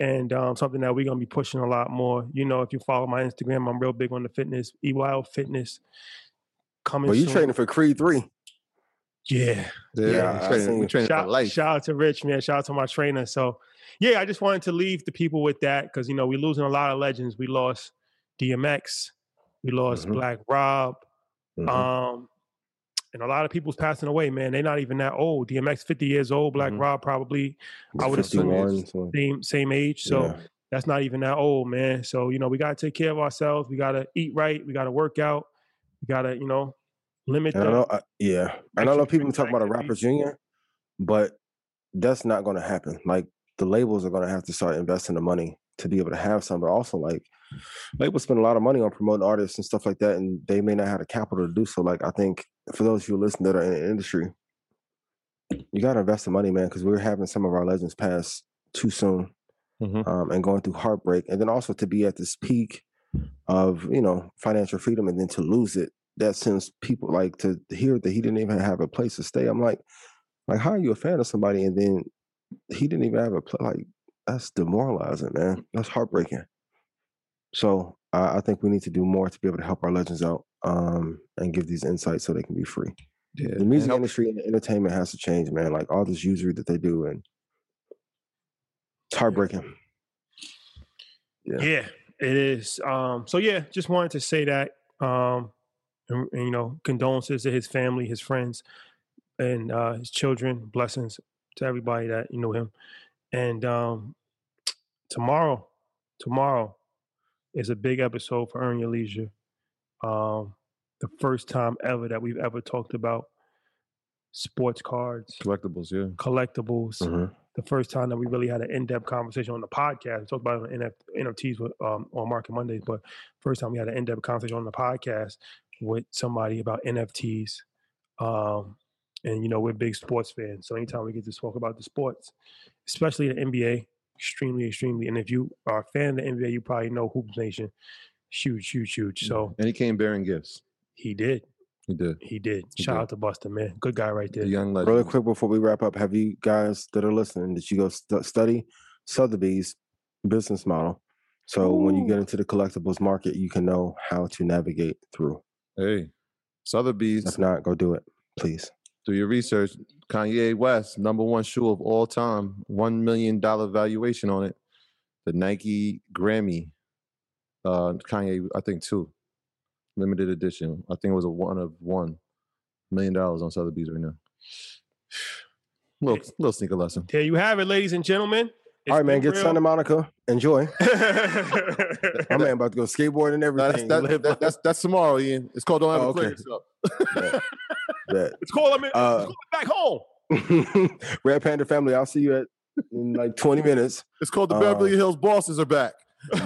and um, something that we're gonna be pushing a lot more. You know, if you follow my Instagram, I'm real big on the fitness, EYL Fitness. Coming. Well, you soon. training for Creed three. Yeah. Yeah, Yeah, we training, we seen- training for life. shout out to Rich, man. Shout out to my trainer. So, yeah, I just wanted to leave the people with that because you know we're losing a lot of legends. We lost DMX, we lost Mhm. Black Rob, Mhm. um, and a lot of people's passing away. Man, they're not even that old. DMX, fifty years old. Black Mhm. Rob probably I would assume same same age. So Yeah. that's not even that old, man. So you know we gotta take care of ourselves. We gotta eat right. We gotta work out. We gotta you know limit And I the know, I, yeah, and I know people talk about a rappers union, but that's not going to happen. Like the labels are going to have to start investing the money to be able to have some, but also like labels spend a lot of money on promoting artists and stuff like that, and they may not have the capital to do so. Like I think for those of you listening that are in the industry, you got to invest the money, man, because we're having some of our legends pass too soon Mhm. um, and going through heartbreak, and then also to be at this peak of you know financial freedom, and then to lose it. That sends people like to hear that he didn't even have a place to stay. I'm like, like how are you a fan of somebody and then he didn't even have a place? Like that's demoralizing, man. That's heartbreaking. So I I think we need to do more to be able to help our legends out um, and give these insights so they can be free. Yeah, The music industry and entertainment has to change, man. Like all this usury that they do, and it's heartbreaking. Yeah. Yeah, it is. Um, so yeah, just wanted to say that. Um, and, and, you know, condolences to his family, his friends, and uh, his children. Blessings to everybody that you know him. And um, tomorrow, tomorrow is a big episode for Earn Your Leisure. Um, the first time ever that we've ever talked about sports cards, collectibles, yeah, collectibles. Mhm. The first time that we really had an in-depth conversation on the podcast. We talked about on NF, NFTs with, um, on Market Mondays, but first time we had an in-depth conversation on the podcast with somebody about NFTs. Um, and you know we're big sports fans, so anytime we get to talk about the sports, especially the NBA, extremely, extremely. And if you are a fan of the NBA, you probably know Hoops Nation, huge, huge, huge. So and he came bearing gifts. he did, He did. he did. He Shout did. out to Buster, man, good guy right there. The young legend. Really quick before we wrap up, have you guys that are listening that you go stu- study Sotheby's business model? So when you get into the collectibles market, you can know how to navigate through. Hey, Sotheby's. If not, go do it, please. Do your research. Kanye West, number one shoe of all time, one million dollar valuation on it. The Nike Grammy, uh, Kanye, I think two, limited edition. I think it was a one of one million dollars on Sotheby's right now. Little little sneaker lesson. There you have it, ladies and gentlemen. All right, man. Get real. Santa Monica. Enjoy. My man about to go skateboard and That's, everything. that- Live that- that's that's tomorrow, Ian. It's called Don't Ever Oh, Play okay. Yourself. Bet. It's call him. Uh, it's back home. Red Panda family. I'll see you at in like 20 minutes. It's called the Beverly Hills Bosses are back.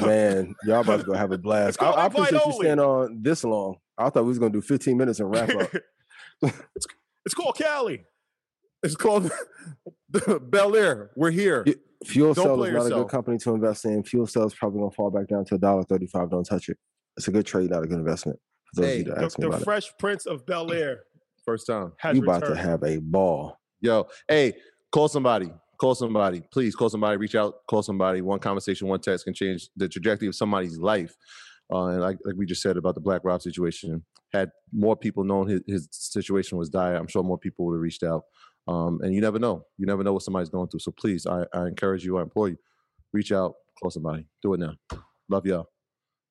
Man, y'all about to go have a blast. I, I appreciate you staying on this long. I thought we was gonna do 15 minutes and wrap up. it's, it's called Cali. It's called Bel Air. We're here. Yeah, Fuel Don't Cell is not a good company to invest in. Fuel Cell is probably gonna fall back down to $1.35. Don't touch it. It's a good trade, not a good investment. For those Hey, of you that The, the about Fresh Prince of Bel Air First time. has You about to have a ball. Yo, hey, call somebody. Call somebody. Please call somebody. Reach out. Call somebody. One conversation, one text can change the trajectory of somebody's life. Uh, and like, like we just said about the Black Rob situation, had more people known his, his situation was dire, I'm sure more people would have reached out. Um, and you never know. You never know what somebody's going through. So please, I, I encourage you, I implore you, reach out, call somebody. Do it now. Love y'all.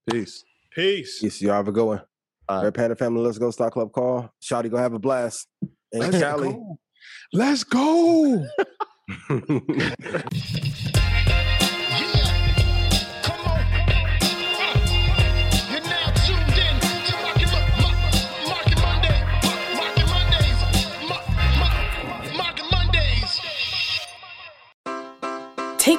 Peace. Peace. Peace. y'all have a good one. All right. Red Panda family, let's go. Stock Club call. Shotty, go have a blast. And Let's Cali. go. Let's go.